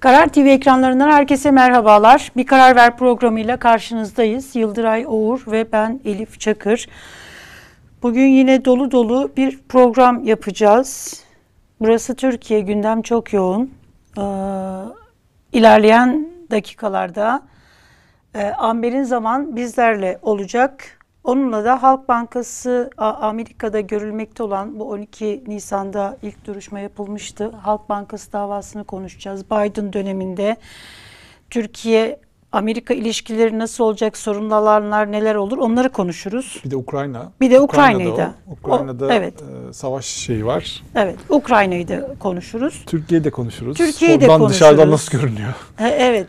Karar TV ekranlarından herkese merhabalar. Bir Karar Ver programıyla karşınızdayız. Yıldıray Oğur ve ben Elif Çakır. Bugün yine dolu dolu bir program yapacağız. Burası Türkiye, gündem çok yoğun. Ee, ilerleyen dakikalarda e, Amber'in zaman bizlerle olacak. Onunla da Halk Bankası Amerika'da görülmekte olan bu 12 Nisan'da ilk duruşma yapılmıştı. Halk Bankası davasını konuşacağız. Biden döneminde Türkiye Amerika ilişkileri nasıl olacak, sorunlu alanlar neler olur onları konuşuruz. Bir de Ukrayna. Bir de Ukrayna'yı da. o. Ukrayna'da O- evet. e, savaş şeyi var. Evet, Ukrayna'yı da konuşuruz. Türkiye'yi de konuşuruz. Türkiye'yi de Oradan dışarıdan konuşuruz. nasıl görünüyor? E, Evet.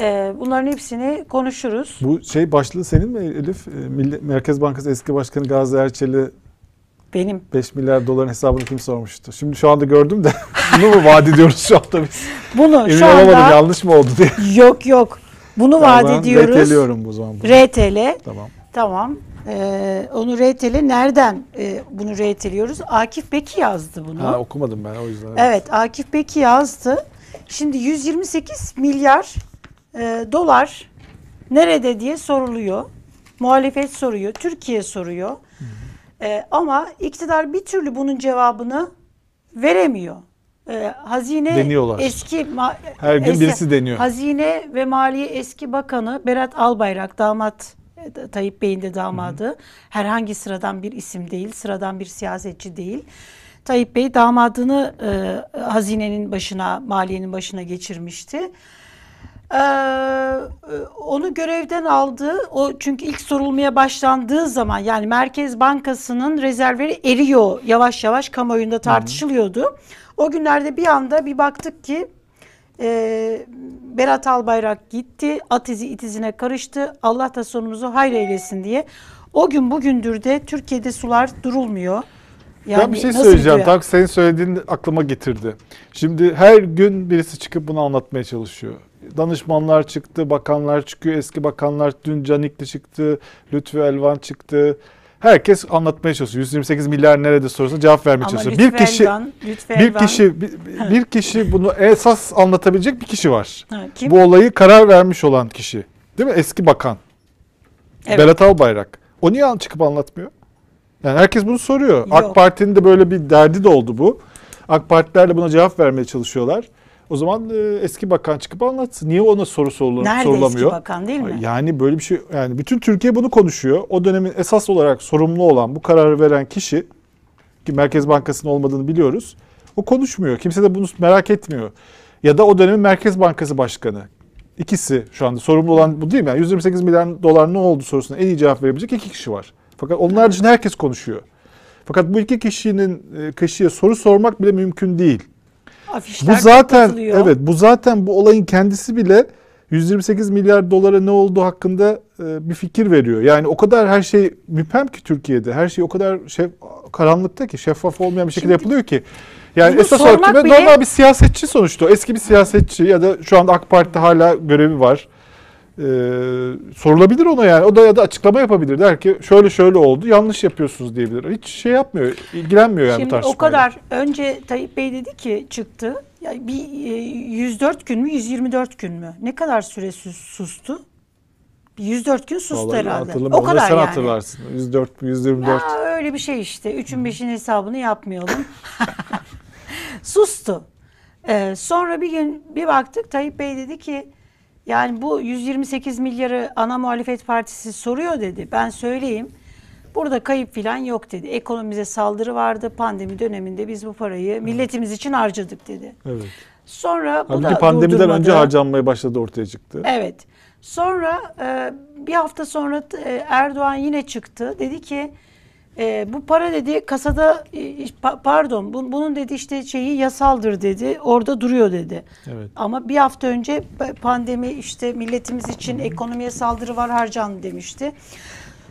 E, bunların hepsini konuşuruz. Bu şey başlığı senin mi Elif? E, Milli- Merkez Bankası eski başkanı Gazi Erçel'i Benim 5 milyar doların hesabını kim sormuştu? Şimdi şu anda gördüm de bunu mu vaat ediyoruz şu anda biz? bunu Emin şu olamadım anda yanlış mı oldu diye. yok yok. Bunu vaat Ben ediyoruz. reteliyorum bu zaman. bunu. RTL. Tamam. Tamam. Ee, onu RTL nereden e, bunu RT'liyoruz? Akif Beki yazdı bunu. Ha okumadım ben o yüzden. Evet Akif Beki yazdı. Şimdi 128 milyar e, dolar nerede diye soruluyor. Muhalefet soruyor, Türkiye soruyor. E, ama iktidar bir türlü bunun cevabını veremiyor. E, hazine Deniyorlar. eski Her gün eski- birisi deniyor. Hazine ve Maliye eski bakanı Berat Albayrak damat e, Tayyip Bey'in de damadı. Herhangi sıradan bir isim değil, sıradan bir siyasetçi değil. Tayyip Bey damadını e, hazinenin başına, maliyenin başına geçirmişti. Ee, onu görevden aldı. O çünkü ilk sorulmaya başlandığı zaman yani Merkez Bankası'nın rezervleri eriyor yavaş yavaş kamuoyunda tartışılıyordu. O günlerde bir anda bir baktık ki e, Berat Albayrak gitti, at izi it izine karıştı. Allah da sonumuzu hayır eylesin diye. O gün bugündür de Türkiye'de sular durulmuyor. ben bir şey söyleyeceğim. Tak senin söylediğin aklıma getirdi. Şimdi her gün birisi çıkıp bunu anlatmaya çalışıyor. Danışmanlar çıktı, bakanlar çıkıyor, eski bakanlar dün Canikli çıktı, Lütfü Elvan çıktı. Herkes anlatmaya çalışıyor. 128 milyar nerede sorusuna cevap vermeye Ama çalışıyor. Lütfü Bir kişi Elvan- Lütfü bir Elvan- kişi bir, bir kişi bunu esas anlatabilecek bir kişi var. Ha, kim? Bu olayı karar vermiş olan kişi. Değil mi? Eski bakan. Evet. Berat Albayrak. O niye çıkıp anlatmıyor? Yani herkes bunu soruyor. Yok. AK Parti'nin de böyle bir derdi de oldu bu. AK Partiler de buna cevap vermeye çalışıyorlar. O zaman e, eski bakan çıkıp anlatsın. Niye ona soru sorula- Nerede sorulamıyor? eski bakan değil mi? Yani böyle bir şey yani bütün Türkiye bunu konuşuyor. O dönemin esas olarak sorumlu olan bu kararı veren kişi ki Merkez Bankası'nın olmadığını biliyoruz. O konuşmuyor. Kimse de bunu merak etmiyor. Ya da o dönemin Merkez Bankası Başkanı. İkisi şu anda sorumlu olan bu değil mi? Yani 128 milyar dolar ne oldu sorusuna en iyi cevap verebilecek iki kişi var. Fakat onlar dışında herkes konuşuyor. Fakat bu iki kişinin e, kişiye soru sormak bile mümkün değil. Afişler Bu zaten evet bu zaten bu olayın kendisi bile 128 milyar dolara ne olduğu hakkında e, bir fikir veriyor. Yani o kadar her şey müphem ki Türkiye'de. Her şey o kadar şef, karanlıkta ki şeffaf olmayan bir şekilde Şimdi yapılıyor ki. Yani bunu esas olarak bile- normal bir siyasetçi sonuçta. Eski bir siyasetçi ya da şu anda AK Parti'de hala görevi var. Ee, sorulabilir ona yani. O da ya da açıklama yapabilir. Der ki şöyle şöyle oldu. Yanlış yapıyorsunuz diyebilir. Hiç şey yapmıyor. ilgilenmiyor yani bu Şimdi tartışmayla. o kadar önce Tayyip Bey dedi ki çıktı. Ya bir e, 104 gün mü 124 gün mü? Ne kadar süre sus- sustu? Bir 104 gün sustu Vallahi herhalde. O kadar sen yani. hatırlarsın. 104, 124. Ya öyle bir şey işte. Üçün beşin hesabını yapmayalım. Sustu. Ee, sonra bir gün bir baktık Tayyip Bey dedi ki yani bu 128 milyarı ana muhalefet partisi soruyor dedi. Ben söyleyeyim. Burada kayıp filan yok dedi. Ekonomimize saldırı vardı. Pandemi döneminde biz bu parayı milletimiz için harcadık dedi. Evet. Sonra bu Halbuki da pandemiden durdurmadı. önce harcanmaya başladı ortaya çıktı. Evet. Sonra e, bir hafta sonra e, Erdoğan yine çıktı. Dedi ki e, bu para dedi kasada e, pa- pardon bu- bunun dedi işte şeyi yasaldır dedi. Orada duruyor dedi. Evet. Ama bir hafta önce pa- pandemi işte milletimiz için ekonomiye saldırı var harcandı demişti.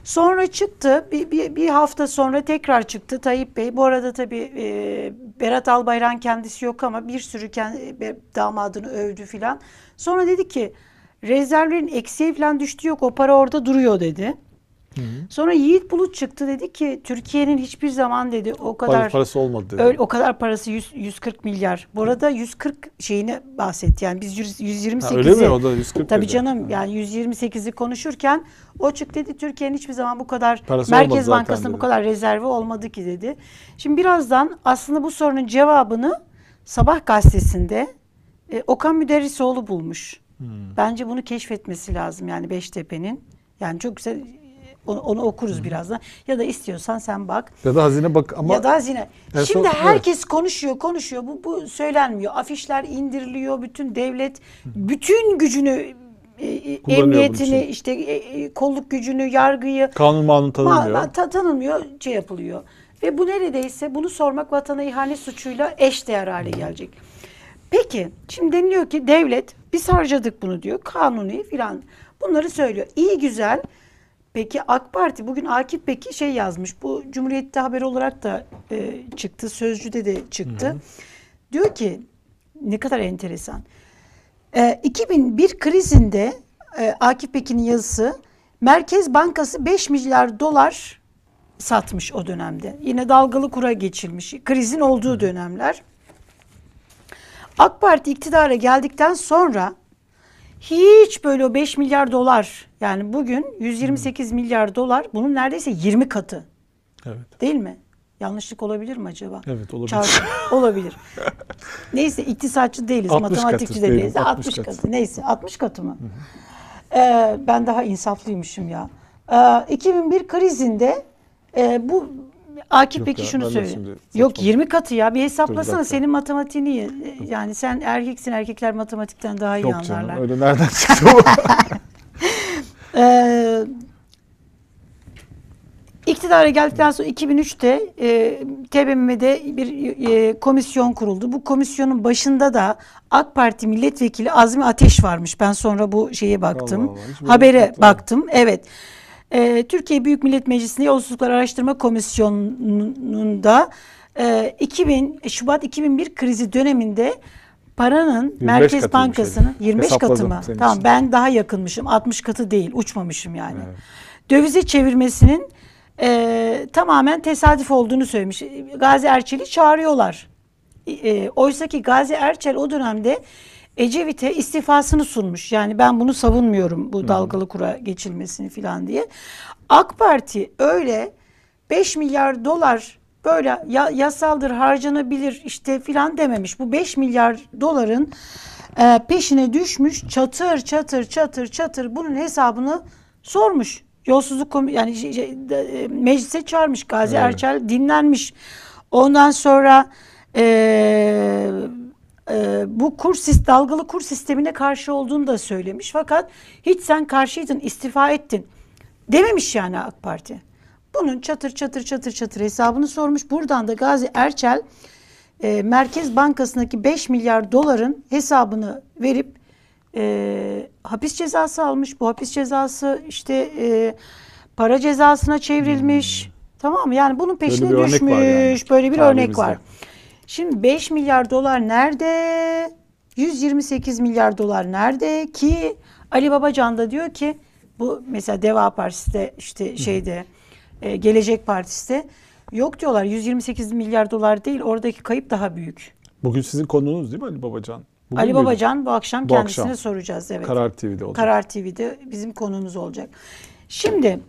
Sonra çıktı bir, bir, bir hafta sonra tekrar çıktı Tayyip Bey. Bu arada tabii e, Berat Albayrak'ın kendisi yok ama bir sürü kendi, be- damadını övdü filan. Sonra dedi ki rezervlerin eksiğe falan düştü yok o para orada duruyor dedi. Sonra Yiğit Bulut çıktı dedi ki Türkiye'nin hiçbir zaman dedi o Para- kadar parası olmadı dedi. öyle, o kadar parası 100, 140 milyar. Bu arada 140 şeyini bahsetti. Yani biz 100 Ha, 128'i öyle mi? O da 140 Tabii dedi. canım yani 128'i konuşurken o çıktı dedi Türkiye'nin hiçbir zaman bu kadar Parası Merkez Bankası'nın bu kadar rezervi olmadı ki dedi. Şimdi birazdan aslında bu sorunun cevabını Sabah gazetesinde e, Okan Müderrisoğlu bulmuş. Hmm. Bence bunu keşfetmesi lazım yani Beştepe'nin. Yani çok güzel onu, onu okuruz birazdan. Ya da istiyorsan sen bak. Ya da hazine bak ama ya da hazine. Şimdi son- herkes konuşuyor, konuşuyor. Bu bu söylenmiyor. Afişler indiriliyor. Bütün devlet bütün gücünü e, e, emniyetini, işte e, e, kolluk gücünü, yargıyı kanun manun Ma- tanınmıyor. ma- ta- tanınmıyor, şey yapılıyor. Ve bu neredeyse bunu sormak vatana ihanet suçuyla eş değer hale gelecek. Peki şimdi deniliyor ki devlet biz harcadık bunu diyor. Kanuni filan bunları söylüyor. İyi güzel. Peki AK Parti bugün Akif Beki şey yazmış. Bu Cumhuriyet'te haber olarak da e, çıktı. Sözcü'de de çıktı. Diyor ki ne kadar enteresan. E, 2001 krizinde e, Akif Pekin'in yazısı Merkez Bankası 5 milyar dolar satmış o dönemde. Yine dalgalı kura geçilmiş. Krizin olduğu dönemler. AK Parti iktidara geldikten sonra hiç böyle o 5 milyar dolar yani bugün 128 milyar dolar bunun neredeyse 20 katı Evet. değil mi? Yanlışlık olabilir mi acaba? Evet olabilir. Çarpı- olabilir. Neyse iktisatçı değiliz, 60 matematikçi de değiliz. 60 60 katı. katı. Neyse 60 katı mı? Ee, ben daha insaflıymışım ya. Ee, 2001 krizinde e, bu Akif Yok peki ya, şunu ben de söyle. şimdi Yok saçmaladım. 20 katı ya bir hesaplasana dakika. senin matematiğini iyi. yani sen erkeksin erkekler matematikten daha iyi Yok anlarlar. canım öyle nereden çıktı bu? Ee, iktidara geldikten sonra 2003'te e, TBMM'de bir e, komisyon kuruldu. Bu komisyonun başında da AK Parti milletvekili Azmi Ateş varmış. Ben sonra bu şeye baktım. Allah Allah, hiç böyle Habere bakmadım. baktım. Evet. Ee, Türkiye Büyük Millet Meclisi'nde Yolsuzluklar Araştırma Komisyonu'nda e, 2000 Şubat 2001 krizi döneminde paranın Merkez Bankası'nın herif. 25 katı mı? Tamam için. ben daha yakınmışım. 60 katı değil. Uçmamışım yani. Evet. Dövize çevirmesinin e, tamamen tesadüf olduğunu söylemiş. Gazi Erçel'i çağırıyorlar. E, Oysa ki Gazi Erçel o dönemde Ecevit'e istifasını sunmuş. Yani ben bunu savunmuyorum bu dalgalı kura geçilmesini falan diye. AK Parti öyle 5 milyar dolar böyle ya, yasaldır harcanabilir işte filan dememiş. Bu 5 milyar doların e, peşine düşmüş çatır çatır çatır çatır bunun hesabını sormuş. Yolsuzluk komi- yani şey- şey, e, meclise çağırmış Gazi Evet. Erçel dinlenmiş. Ondan sonra e, e, bu kur dalgalı kur sistemine karşı olduğunu da söylemiş. Fakat hiç sen karşıydın, istifa ettin dememiş yani AK Parti. Bunun çatır çatır çatır çatır hesabını sormuş. Buradan da Gazi Erçel e, Merkez Bankası'ndaki 5 milyar doların hesabını verip e, hapis cezası almış. Bu hapis cezası işte e, para cezasına çevrilmiş. Tamam mı? Yani bunun peşine Hmm. örnek düşmüş. yani Böyle bir örnek var. Şimdi 5 milyar dolar nerede? 128 milyar dolar nerede? Ki Ali Babacan da diyor ki bu mesela Deva Partisi'de işte şeyde e, Gelecek Partisi'de yok diyorlar 128 milyar dolar değil oradaki kayıp daha büyük. Bugün sizin konunuz değil mi Ali Babacan? Bugün Ali? Babacan bu akşam Bu kendisine akşam. soracağız evet. Karar TV'de olacak. Karar TV'de bizim konumuz olacak. Şimdi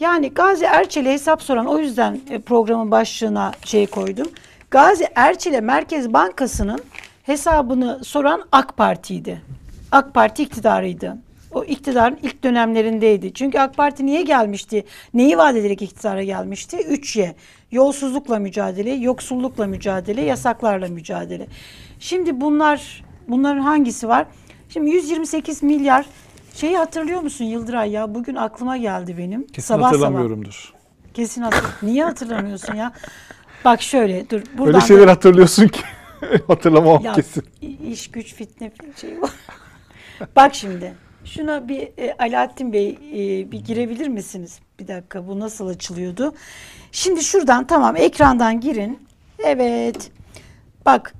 yani Gazi Erçel'e hesap soran o yüzden e, programın başlığına şey koydum. Gazi Erçel'e Merkez Bankası'nın hesabını soran AK Parti'ydi. AK Parti iktidarıydı. O iktidarın ilk dönemlerindeydi. Çünkü AK Parti niye gelmişti? Neyi vaat ederek iktidara gelmişti? 3Y. Yolsuzlukla mücadele, yoksullukla mücadele, yasaklarla mücadele. Şimdi bunlar bunların hangisi var? Şimdi 128 milyar şeyi hatırlıyor musun Yıldıray ya? Bugün aklıma geldi benim. Kesin sabah sabah. hatırlamıyorumdur. Kesin hatır. Niye hatırlamıyorsun ya? Bak şöyle dur. Buradan Öyle da- şeyler hatırlıyorsun ki hatırlamam ya, kesin. iş güç fitne şey var. Bak şimdi. Şuna bir e, Alaaddin Bey e, bir girebilir misiniz? Bir dakika bu nasıl açılıyordu? Şimdi şuradan tamam ekrandan girin. Evet. Bak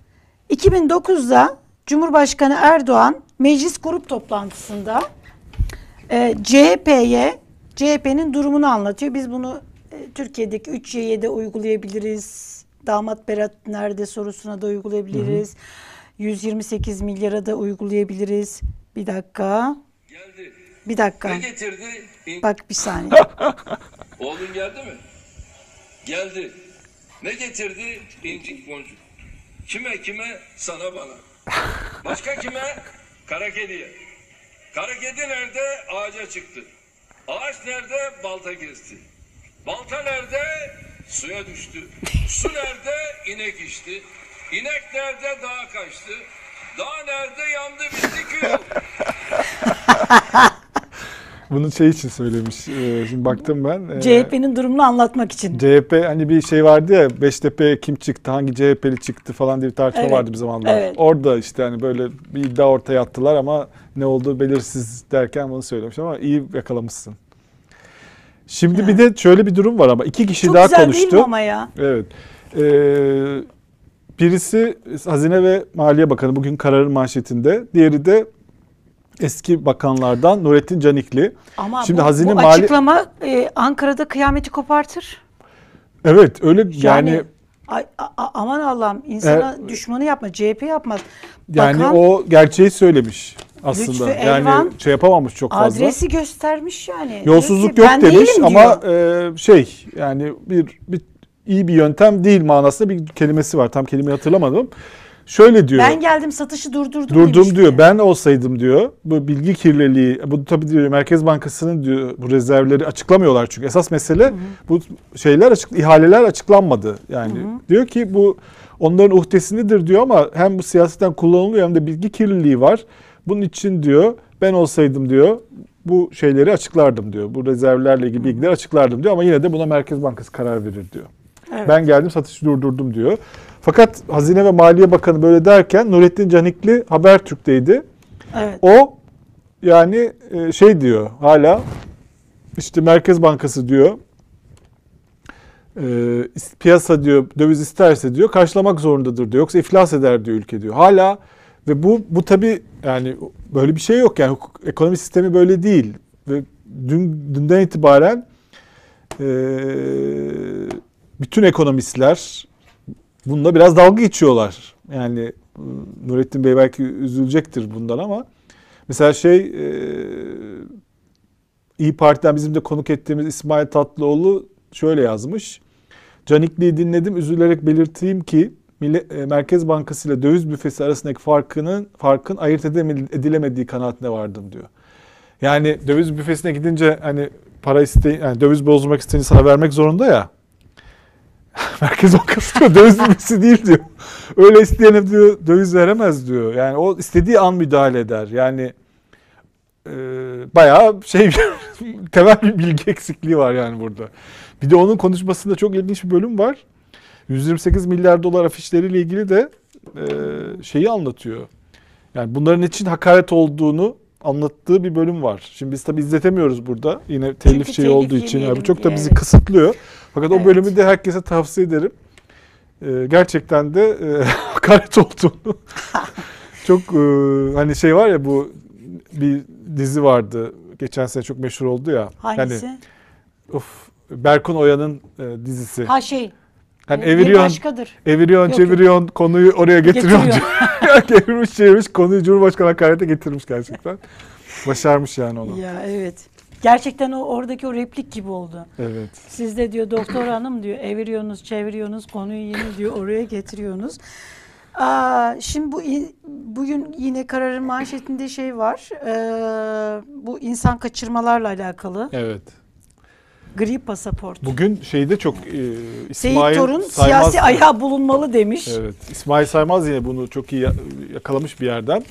2009'da Cumhurbaşkanı Erdoğan meclis grup toplantısında e, CHP'ye CHP'nin durumunu anlatıyor. Biz bunu Türkiye'deki 3Y'ye uygulayabiliriz. Damat Berat nerede sorusuna da uygulayabiliriz. 128 milyara da uygulayabiliriz. Bir dakika. Geldi. Bir dakika. Ne getirdi? Bak bir saniye. Oğlun geldi mi? Geldi. Ne getirdi? İncik boncuk. Kime kime? Sana bana. Başka kime? Kara kediye. Kara kedi nerede? Ağaca çıktı. Ağaç nerede? Balta kesti. Balta nerede? Suya düştü. Su nerede? İnek içti. İnek nerede? Dağa kaçtı. Dağ nerede? Yandı bitti kül. Bunu şey için söylemiş. Ee, Şimdi baktım ben. Ee, CHP'nin durumunu anlatmak için. CHP hani bir şey vardı ya Beştepe kim çıktı hangi CHP'li çıktı falan diye bir tartışma Evet, vardı bir zamanlar. evet. Orada işte hani böyle bir iddia ortaya attılar ama ne olduğu belirsiz derken bunu söylemiş ama iyi yakalamışsın. Şimdi bir de şöyle bir durum var ama iki kişi Çok daha güzel konuştu. değil mi ama ya? Evet. Ee, birisi Hazine ve Maliye Bakanı bugün kararın manşetinde. Diğeri de eski bakanlardan Nurettin Canikli. Ama Şimdi bu, Hazine bu Mali- açıklama e, Ankara'da kıyameti kopartır. Evet öyle yani Yani, ay- a- aman Allah'ım insana E, düşmanı yapma. CHP yapmaz. Yani Bakan o gerçeği söylemiş aslında. Lütfü yani Elvan şey yapamamış çok fazla. adresi göstermiş yani. Yolsuzluk yok "Ben demiş değilim" ama diyor. e, şey yani bir, bir iyi bir yöntem değil manasında bir kelimesi var. Tam kelimeyi hatırlamadım. Şöyle diyor. ben geldim satışı durdurdum Durdum demişti. diyor. Ben olsaydım diyor. Bu bilgi kirliliği, bu tabii diyor Merkez Bankası'nın diyor bu rezervleri açıklamıyorlar çünkü esas mesele bu şeyler açık ihaleler açıklanmadı. Yani diyor ki bu onların uhdesindedir diyor ama hem bu siyasetten kullanılıyor hem de bilgi kirliliği var. Bunun için diyor ben olsaydım diyor bu şeyleri açıklardım diyor. Bu rezervlerle ilgili bilgileri açıklardım diyor ama yine de buna Merkez Bankası karar verir diyor. Evet. Ben geldim satışı durdurdum diyor. Fakat Hazine ve Maliye Bakanı böyle derken Nurettin Canikli Habertürk'teydi. Evet. O yani e, şey diyor hala işte Merkez Bankası diyor e, piyasa diyor döviz isterse diyor karşılamak zorundadır diyor. Yoksa iflas eder diyor ülke diyor. Hala ve bu bu tabi yani böyle bir şey yok yani hukuk, ekonomi sistemi böyle değil. Ve dün dünden itibaren e, bütün ekonomistler bununla biraz dalga geçiyorlar. Yani Nurettin Bey belki üzülecektir bundan ama mesela şey e, İyi Parti'den bizim de konuk ettiğimiz İsmail Tatlıoğlu şöyle yazmış. Canikli'yi dinledim üzülerek belirteyim ki Merkez Bankası ile döviz büfesi arasındaki farkının farkın ayırt edilemediği kanaatine vardım diyor. Yani döviz büfesine gidince hani para iste yani döviz bozdurmak isteyince sana vermek zorunda ya. Merkez Bankası diyor döviz büfesi değil diyor. Öyle isteyene diyor döviz veremez diyor. Yani o istediği an müdahale eder. Yani e, bayağı şey temel bir bilgi eksikliği var yani burada. Bir de onun konuşmasında çok ilginç bir bölüm var. 128 milyar dolar afişleriyle ilgili de e, şeyi anlatıyor. Yani bunların için hakaret olduğunu anlattığı bir bölüm var. Şimdi biz tabi izletemiyoruz burada. Yine telif şeyi olduğu için. Yani bu çok da bizi evet. kısıtlıyor. Fakat o Evet. bölümü de herkese tavsiye ederim. E, gerçekten de e, hakaret olduğunu çok e, hani şey var ya bu bir dizi vardı. Geçen sene çok meşhur oldu ya. Hangisi? Yani of Berkun Oya'nın e, dizisi. ha şey. Hani e, bir eviriyorsun, başkadır. eviriyorsun, Yok, yok. çeviriyorsun, konuyu oraya getiriyorsun. Getiriyor. Gevirmiş çevirmiş, konuyu Cumhurbaşkanı hakarete getirmiş gerçekten. Başarmış yani onu. Ya evet. Gerçekten o oradaki o replik gibi oldu. Evet. Siz de diyor doktor hanım diyor eviriyorsunuz, çeviriyorsunuz, konuyu yine diyor oraya getiriyorsunuz. Aa, şimdi bu bugün yine kararın manşetinde şey var. Ee, bu insan kaçırmalarla alakalı. Evet. Gri pasaport. Bugün şeyde çok e, Seyit İsmail Torun Saymaz, siyasi ayağı bulunmalı demiş. Evet. İsmail Saymaz yine bunu çok iyi ya- yakalamış bir yerden.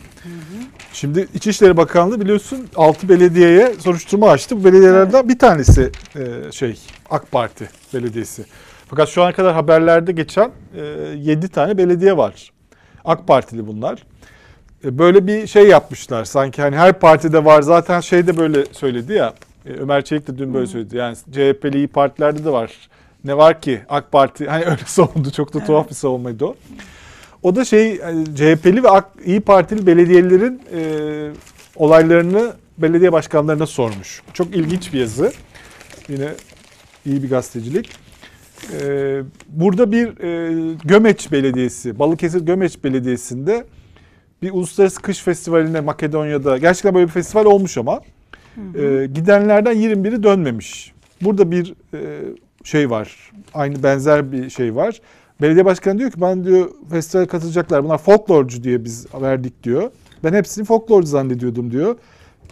Şimdi İçişleri Bakanlığı biliyorsun 6 belediyeye soruşturma açtı. Bu belediyelerden bir tanesi e, şey AK Parti belediyesi. Fakat şu ana kadar haberlerde geçen 7 tane belediye var. AK Partili bunlar. E, Böyle bir şey yapmışlar sanki hani her partide var zaten şey de böyle söyledi ya e, Ömer Çelik de dün böyle söyledi yani CHP'li iyi partilerde de var ne var ki AK Parti hani öyle savundu çok da tuhaf bir savunmaydı o. O da şey hani CHP'li ve AK, İyi Partili belediyelerin e, olaylarını belediye başkanlarına sormuş. Çok ilginç bir yazı. Yine iyi bir gazetecilik. Ee, burada bir e, Gömeç Belediyesi, Balıkesir Gömeç Belediyesi'nde bir uluslararası kış festivaline Makedonya'da gerçekten böyle bir festival olmuş ama e, gidenlerden 21'i dönmemiş. Burada bir e, şey var. Aynı benzer bir şey var. Belediye başkanı diyor ki ben diyor festivale katılacaklar. Bunlar folklorcu diye biz verdik diyor. Ben hepsini folklorcu zannediyordum diyor.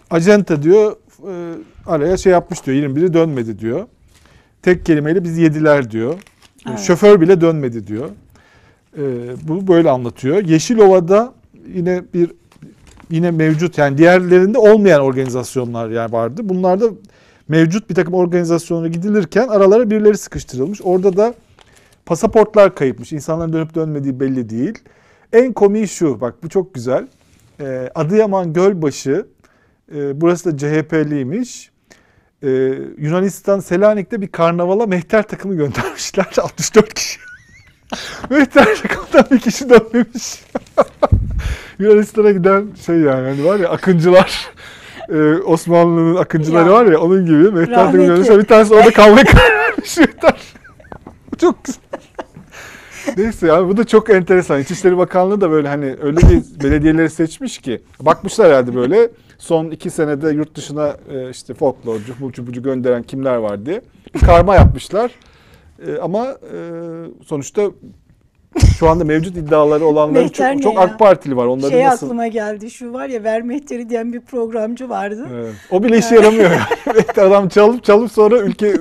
Acenta diyor e, araya şey yapmış diyor. 21'i dönmedi diyor. Tek kelimeyle biz yediler diyor. Evet. Şoför bile dönmedi diyor. E, bu böyle anlatıyor. Yeşilova'da yine bir yine mevcut yani diğerlerinde olmayan organizasyonlar yani vardı. Bunlarda mevcut bir takım organizasyonlara gidilirken aralara birileri sıkıştırılmış. Orada da pasaportlar kayıpmış. İnsanların dönüp dönmediği belli değil. En komiği şu bak bu çok güzel. Ee, Adıyaman Gölbaşı e, burası da CHP'liymiş. Ee, Yunanistan Selanik'te bir karnavala mehter takımı göndermişler. 64 kişi. mehter takımdan bir kişi dönmemiş. Yunanistan'a giden şey yani hani var ya akıncılar. e, Osmanlı'nın akıncıları Ya. var ya onun gibi takımı Rahmetli. göndermişler. Bir tanesi orada kavga kararmış. Mehter. Çok güzel. Neyse yani bu da çok enteresan. İçişleri Bakanlığı da böyle hani öyle bir belediyeleri seçmiş ki bakmışlar herhalde böyle son iki senede yurt dışına e, işte folklorcu, bulcu bucu gönderen kimler var diye bir karma yapmışlar. E, ama e, sonuçta şu anda mevcut iddiaları olanların çok, çok? AK Partili var. Onların Şey nasıl... aklıma geldi şu var ya Vermehteri diyen bir programcı vardı. Evet. O bile işe yaramıyor. Adam çalıp çalıp sonra ülke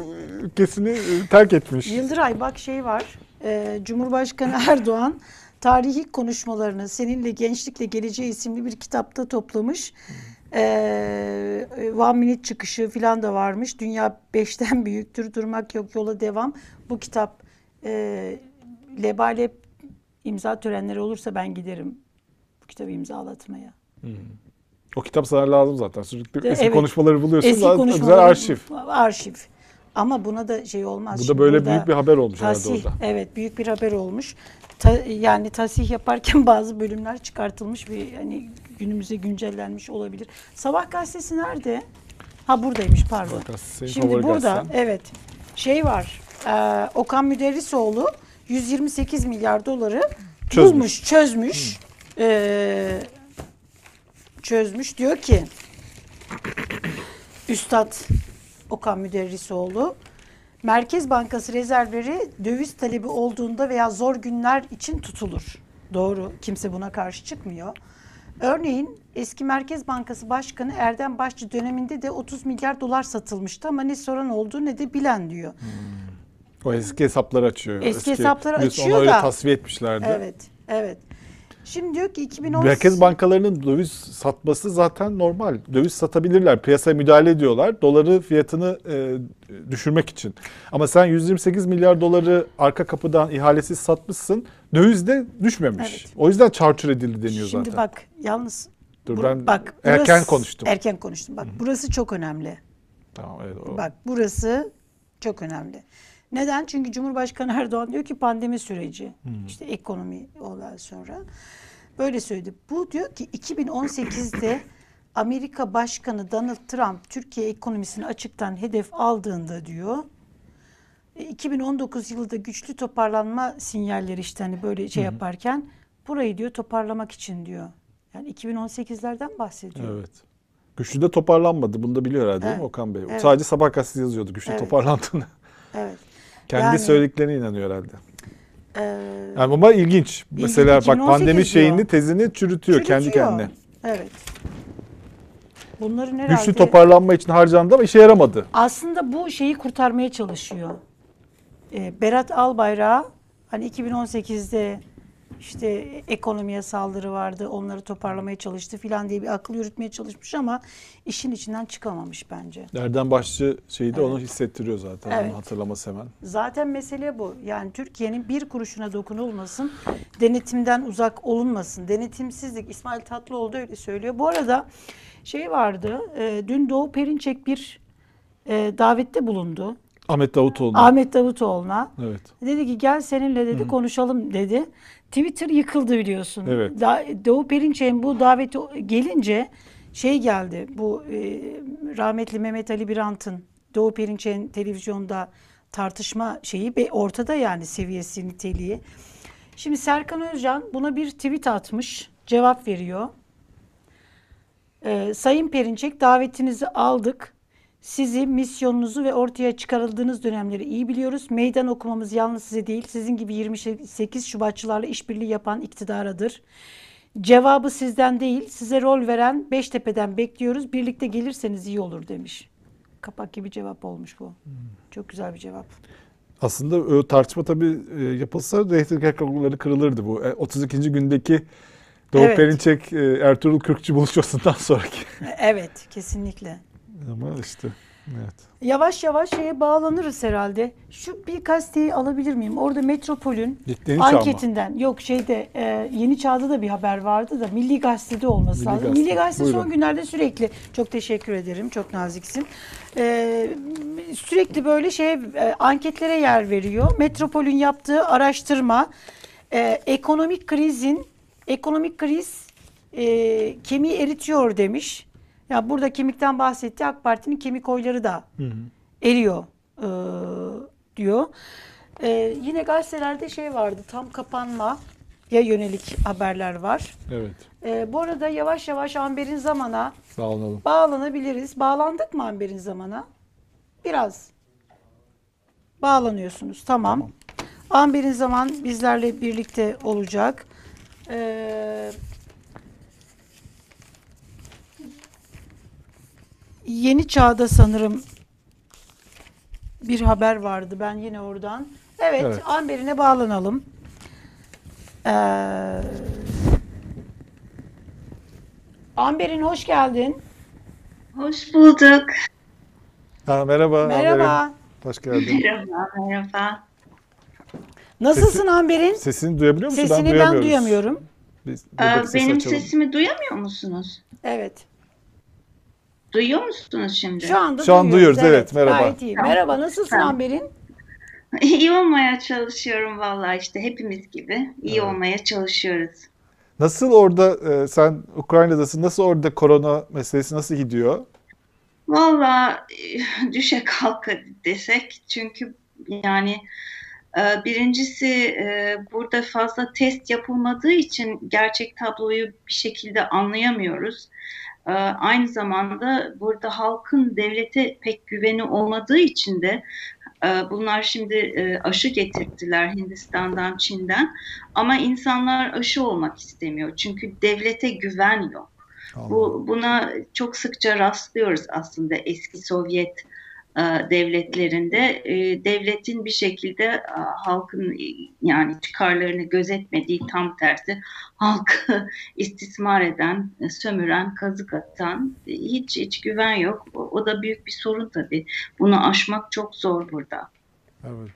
ülkesini e, terk etmiş. Yıldıray bak şey var. e, Cumhurbaşkanı Erdoğan tarihi konuşmalarını Seninle Gençlikle Geleceği isimli bir kitapta toplamış. E, One Minute çıkışı falan da varmış. Dünya beşten büyüktür. Durmak yok yola devam. Bu kitap e, lebalep imza törenleri olursa ben giderim. Bu kitabı imzalatmaya. O kitap sana lazım zaten. Sürekli eski evet. konuşmaları buluyorsun. Eski Zaten konuşmalar güzel arşiv. Arşiv. Ama buna da şey olmaz. Bu da böyle burada büyük bir haber olmuş tasih, herhalde orada. Evet büyük bir haber olmuş. Ta- yani tasih yaparken bazı bölümler çıkartılmış ve hani günümüze güncellenmiş olabilir. Sabah gazetesi nerede? Ha buradaymış pardon. Sabah gazetesi Şimdi burada gazetem. evet şey var. e, Okan Müderrisoğlu 128 milyar doları Çözmüş. bulmuş, çözmüş. E, çözmüş. Diyor ki Üstad Okan Müderrisoğlu Merkez Bankası rezervleri döviz talebi olduğunda veya zor günler için tutulur. Doğru. Kimse buna karşı çıkmıyor. Örneğin eski Merkez Bankası Başkanı Erdem Başçı döneminde de 30 milyar dolar satılmıştı ama ne soran oldu ne de bilen diyor. O eski hesapları açıyor. Eski hesapları biliyorsun açıyor Onu öyle da- tasfiye etmişlerdi. Evet, evet. Şimdi diyor ki 2010 Merkez bankalarının döviz satması zaten normal. Döviz satabilirler. Piyasaya müdahale ediyorlar. Doları fiyatını e, düşürmek için. Ama sen 128 milyar doları arka kapıdan ihalesiz satmışsın. Döviz de düşmemiş. Evet. O yüzden çarçur edildi deniyor Şimdi zaten. bak yalnız Dur bur- ben bak, erken burası- konuştum. Erken konuştum. Bak burası çok önemli. Tamam, evet, o- Bak burası çok önemli. Neden? Çünkü Cumhurbaşkanı Erdoğan diyor ki pandemi süreci, işte ekonomi ondan sonra böyle söyledi. Bu diyor ki 2018'de Amerika Başkanı Donald Trump Türkiye ekonomisini açıktan hedef aldığında diyor e, 2019 yılında güçlü toparlanma sinyalleri işte hani böyle şey yaparken burayı diyor toparlamak için diyor. Yani 2018'lerden bahsediyor. Evet. Güçlü de toparlanmadı. Bunu da biliyor herhalde değil mi Evet. Okan Bey? Evet. Sadece sabah gazetesi yazıyordu güçlü Evet. toparlandığını. Evet. Kendi Yani- söylediklerine inanıyor herhalde. Ee, Yani ama ilginç. Mesela bak 2018 pandemi diyor. şeyini tezini çürütüyor, kendi Çürütüyor. kendine. Evet. Bunların herhalde Güçlü toparlanma için harcandı ama işe yaramadı. aslında bu şeyi kurtarmaya çalışıyor. Ee, Berat Albayrak hani 2018'de işte ekonomiye saldırı vardı, onları toparlamaya çalıştı filan diye bir akıl yürütmeye çalışmış ama işin içinden çıkamamış bence. Erdem Başçı şeyi de onu hissettiriyor zaten. Evet. Onu hatırlaması hemen. Zaten mesele bu. Yani Türkiye'nin bir kuruşuna dokunulmasın, denetimden uzak olunmasın. Denetimsizlik İsmail Tatlıoğlu da öyle söylüyor. Bu arada şey vardı, e, dün Doğu Perinçek bir e, davette bulundu. Ahmet Davutoğlu. Ahmet Davutoğlu'na. Evet. Dedi ki gel seninle dedi konuşalım dedi. Twitter yıkıldı biliyorsun. Evet. Da- Doğu Perinçek'in bu daveti gelince şey geldi. Bu e, rahmetli Mehmet Ali Birant'ın Doğu Perinçek'in televizyonda tartışma şeyi ve ortada yani seviyesi, niteliği. Şimdi Serkan Özcan buna bir tweet atmış, cevap veriyor. Ee, Sayın Perinçek davetinizi aldık. Sizi, misyonunuzu ve ortaya çıkarıldığınız dönemleri iyi biliyoruz. Meydan okumamız yalnız size değil, sizin gibi 28 Şubatçılarla işbirliği yapan iktidaradır. Cevabı sizden değil, size rol veren Beştepe'den bekliyoruz. Birlikte gelirseniz iyi olur demiş. Kapak gibi cevap olmuş bu. Çok güzel bir cevap. Aslında o tartışma tabii e, yapılsa reyting rekorları kırılırdı bu. E, 32. gündeki Doğu Evet. Perinçek, e, Ertuğrul Kürkçü buluşmasından sonraki. Evet, kesinlikle. Ama işte evet. Yavaş yavaş şeye bağlanırız herhalde. Şu bir gazeteyi alabilir miyim? Orada Metropol'ün Yeni anketinden yok şeyde e, Yeni Çağ'da da bir haber vardı da Milli Gazete'de olması Milli lazım. Gazete, Milli Gazete son buyurun. günlerde sürekli çok teşekkür ederim. Çok naziksin. E, sürekli böyle şey e, anketlere yer veriyor. Metropol'ün yaptığı araştırma e, ekonomik krizin ekonomik kriz e, kemiği eritiyor demiş. Ya burada kemikten bahsetti. AK Parti'nin kemik oyları da eriyor e, diyor. E, yine gazetelerde şey vardı. Tam kapanma ya yönelik haberler var. Evet. E, bu arada yavaş yavaş Amber'in zamana olun. bağlanabiliriz. Bağlandık mı Amber'in zamana? Biraz. Bağlanıyorsunuz. Tamam. Amber'in zaman bizlerle birlikte olacak. Ee, Yeni Çağ'da sanırım bir haber vardı. Ben yine oradan. Evet, Evet. Amber'ine bağlanalım. Ee, Amber'in hoş geldin. Hoş bulduk. Ha, merhaba. Merhaba. Amber'im. Hoş geldin. Merhaba, merhaba. Nasılsın Amber'in? Sesini duyabiliyor musun? Sesini ben, duyamıyoruz. duyamıyorum. Biz Ee, sesi benim açalım. sesimi duyamıyor musunuz? Evet. Duyuyor musunuz şimdi? Şu anda Şu an duyuyoruz, evet. Merhaba. Gayet iyi. Merhaba. Nasılsın Tamam. Amber'in? İyi olmaya çalışıyorum vallahi işte hepimiz gibi. iyi Evet. olmaya çalışıyoruz. Nasıl orada e, sen Ukrayna'dasın? Nasıl orada korona meselesi nasıl gidiyor? Vallahi e, düşe kalka desek çünkü yani e, birincisi e, burada fazla test yapılmadığı için gerçek tabloyu bir şekilde anlayamıyoruz. E, Aynı zamanda burada halkın devlete pek güveni olmadığı için de e, bunlar şimdi e, aşı getirdiler Hindistan'dan, Çin'den ama insanlar aşı olmak istemiyor çünkü devlete güven yok. Bu buna çok sıkça rastlıyoruz aslında eski Sovyet devletlerinde E, devletin bir şekilde e, halkın e, yani çıkarlarını gözetmediği tam tersi halkı istismar eden, e, sömüren, kazık atan e, hiç hiç güven yok. O, da büyük bir sorun tabii. Bunu aşmak çok zor burada. Evet.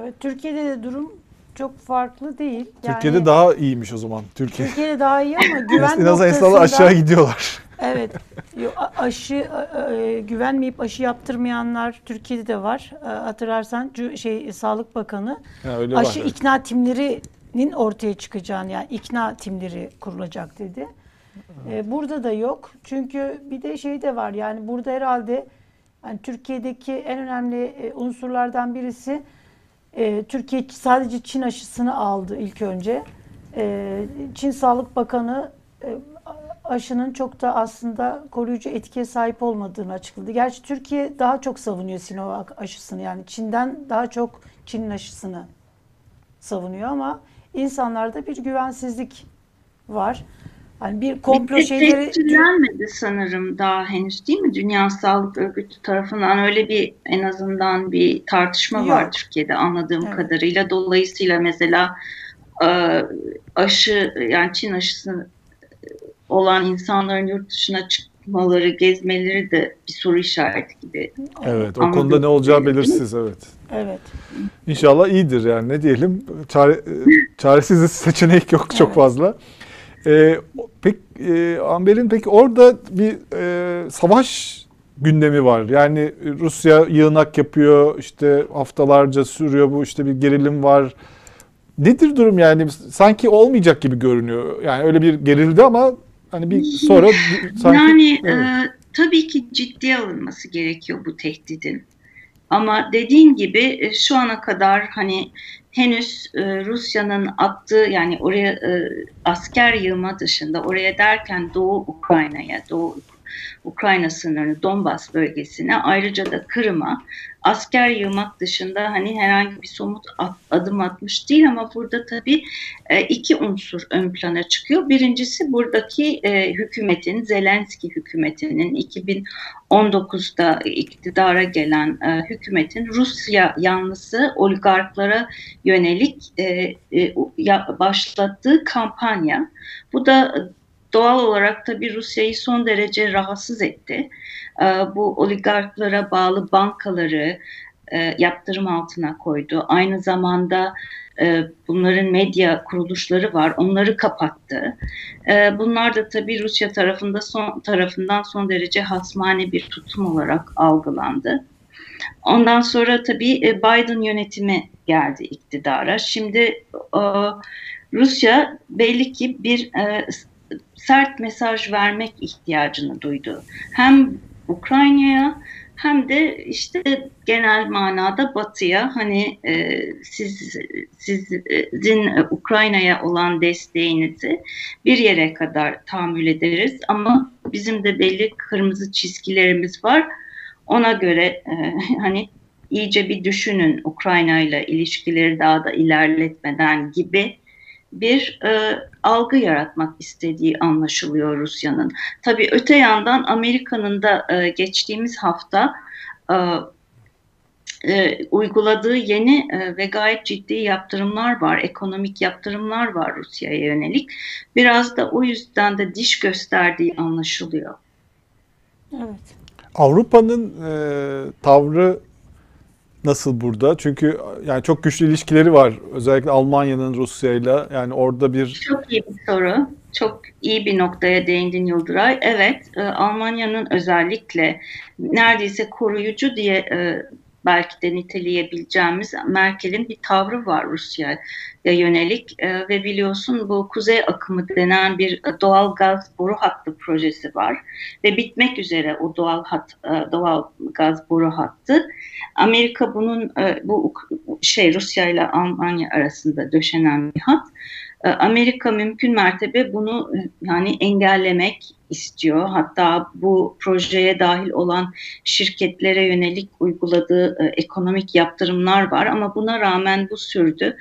Evet. Türkiye'de de durum çok farklı değil. Yani Türkiye'de daha iyiymiş o zaman. Türkiye. Türkiye'de daha iyi ama güven en azından noktasında aşağı gidiyorlar. Evet yo- aşı e, güvenmeyip aşı yaptırmayanlar Türkiye'de de var. E, Hatırlarsan şey Sağlık Bakanı Ha, öyle aşı var. ikna timlerinin ortaya çıkacağını yani ikna timleri kurulacak dedi. Ee, burada da yok. Çünkü bir de şey de var yani burada herhalde yani Türkiye'deki en önemli e, unsurlardan birisi e, Türkiye sadece Çin aşısını aldı ilk önce. E, Çin Sağlık Bakanı aşının çok da aslında koruyucu etkiye sahip olmadığını açıkladı. Gerçi Türkiye daha çok savunuyor Sinovac aşısını yani Çin'den daha çok Çin'in aşısını savunuyor ama insanlarda bir güvensizlik var. Hani bir komplo Bir şeyleri tescillenmedi sanırım daha henüz değil mi? Dünya Sağlık Örgütü tarafından öyle bir en azından bir tartışma Yok. var Türkiye'de anladığım Evet. kadarıyla. Dolayısıyla mesela e, aşı yani Çin aşısı olan insanların yurt dışına çıkmaları, gezmeleri de bir soru işareti gibi. Evet, o Anladım. konuda ne olacağı belirsiz evet. evet. İnşallah iyidir yani ne diyelim. Çare, çaresiz de seçenek yok çok Evet. fazla. Ee, pek e, Amber'in peki orada bir e, savaş gündemi var. Yani Rusya yığınak yapıyor, işte haftalarca sürüyor bu işte bir gerilim var. Nedir durum yani? Sanki olmayacak gibi görünüyor. Yani öyle bir gerildi ama hani bir sonra sanki yani evet. e, tabii ki ciddiye alınması gerekiyor bu tehdidin. Ama dediğin gibi e, şu ana kadar hani henüz e, Rusya'nın attığı yani oraya e, asker yığma dışında oraya derken Doğu Ukrayna'ya, Doğu Ukrayna sınırını, Donbas bölgesine ayrıca da Kırım'a asker yığmak dışında hani herhangi bir somut adım atmış değil ama burada tabii e, iki unsur ön plana çıkıyor. Birincisi buradaki e, hükümetin, Zelenski hükümetinin 2019'da iktidara gelen e, hükümetin Rusya yanlısı oligarklara yönelik başlattığı kampanya. Bu da doğal olarak tabii Rusya'yı son derece rahatsız etti. Ee, bu oligarklara bağlı bankaları e, yaptırım altına koydu. Aynı zamanda e, bunların medya kuruluşları var. Onları kapattı. E, bunlar da tabii Rusya tarafında son tarafından son derece hasmane bir tutum olarak algılandı. Ondan sonra tabii Biden yönetimi geldi iktidara. Şimdi Rusya belli ki bir sert mesaj vermek ihtiyacını duydu. Hem Ukrayna'ya hem de işte genel manada Batı'ya hani e, siz sizin Ukrayna'ya olan desteğinizi bir yere kadar tahammül ederiz ama bizim de belli kırmızı çizgilerimiz var. Ona göre e, hani iyice bir düşünün Ukrayna ile ilişkileri daha da ilerletmeden gibi bir e, algı yaratmak istediği anlaşılıyor Rusya'nın. Tabii öte yandan Amerika'nın da e, geçtiğimiz hafta e, e, uyguladığı yeni e, ve gayet ciddi yaptırımlar var, ekonomik yaptırımlar var Rusya'ya yönelik. Biraz da o yüzden de diş gösterdiği anlaşılıyor. Evet. Avrupa'nın e, tavrı nasıl burada? Çünkü yani çok güçlü ilişkileri var. Özellikle Almanya'nın Rusya'yla. Yani orada bir... Çok iyi bir soru. Çok iyi bir noktaya değindin Yıldıray. Evet, e, Almanya'nın özellikle neredeyse koruyucu diye e, belki de niteleyebileceğimiz Merkel'in bir tavrı var Rusya'ya yönelik e, ve biliyorsun bu kuzey akımı denen bir doğal gaz boru hattı projesi var ve bitmek üzere o doğal hat e, doğal gaz boru hattı. Amerika bunun e, bu şey Rusya ile Almanya arasında döşenen bir hat. E, Amerika mümkün mertebe bunu e, yani engellemek istiyor. Hatta bu projeye dahil olan şirketlere yönelik uyguladığı e, ekonomik yaptırımlar var ama buna rağmen bu sürdü.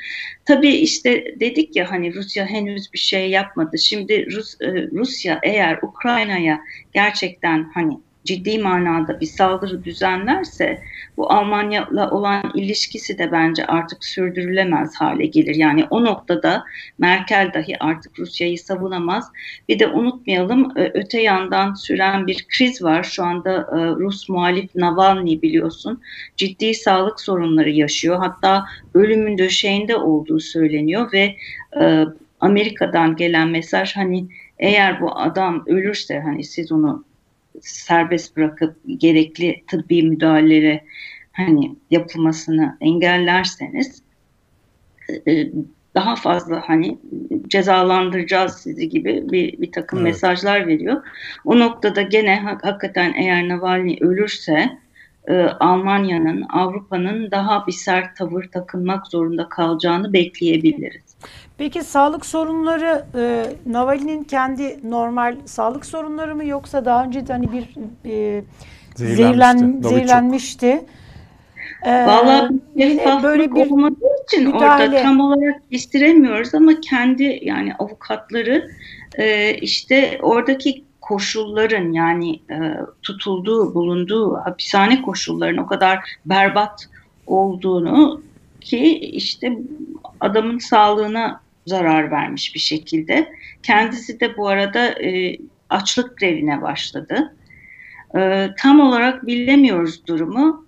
Tabii işte dedik ya hani Rusya henüz bir şey yapmadı. Şimdi Rus, e, Rusya eğer Ukrayna'ya gerçekten hani ciddi manada bir saldırı düzenlerse bu Almanya'la olan ilişkisi de bence artık sürdürülemez hale gelir. Yani o noktada Merkel dahi artık Rusya'yı savunamaz. Bir de unutmayalım öte yandan süren bir kriz var. Şu anda e, Rus muhalif Navalny biliyorsun ciddi sağlık sorunları yaşıyor. Hatta ölümün döşeğinde olduğu söyleniyor ve e, Amerika'dan gelen mesaj hani eğer bu adam ölürse hani siz onu serbest bırakıp gerekli tıbbi müdahalelere hani yapılmasını engellerseniz e, daha fazla hani cezalandıracağız sizi gibi bir, bir takım evet. mesajlar veriyor. O noktada gene hakikaten eğer Navalny ölürse e, Almanya'nın, Avrupa'nın daha bir sert tavır takınmak zorunda kalacağını bekleyebiliriz. Peki sağlık sorunları e, Navalny'nin kendi normal sağlık sorunları mı yoksa daha önce de hani bir e, zehirlenmişti. zehirlenmişti. Ee, Valla böyle bir olmadığı için müdahale. orada tam olarak istiremiyoruz ama kendi yani avukatları e, işte oradaki koşulların yani e, tutulduğu, bulunduğu hapishane koşullarının o kadar berbat olduğunu ki işte adamın sağlığına zarar vermiş bir şekilde. Kendisi de bu arada e, açlık grevine başladı. E, tam olarak bilemiyoruz durumu.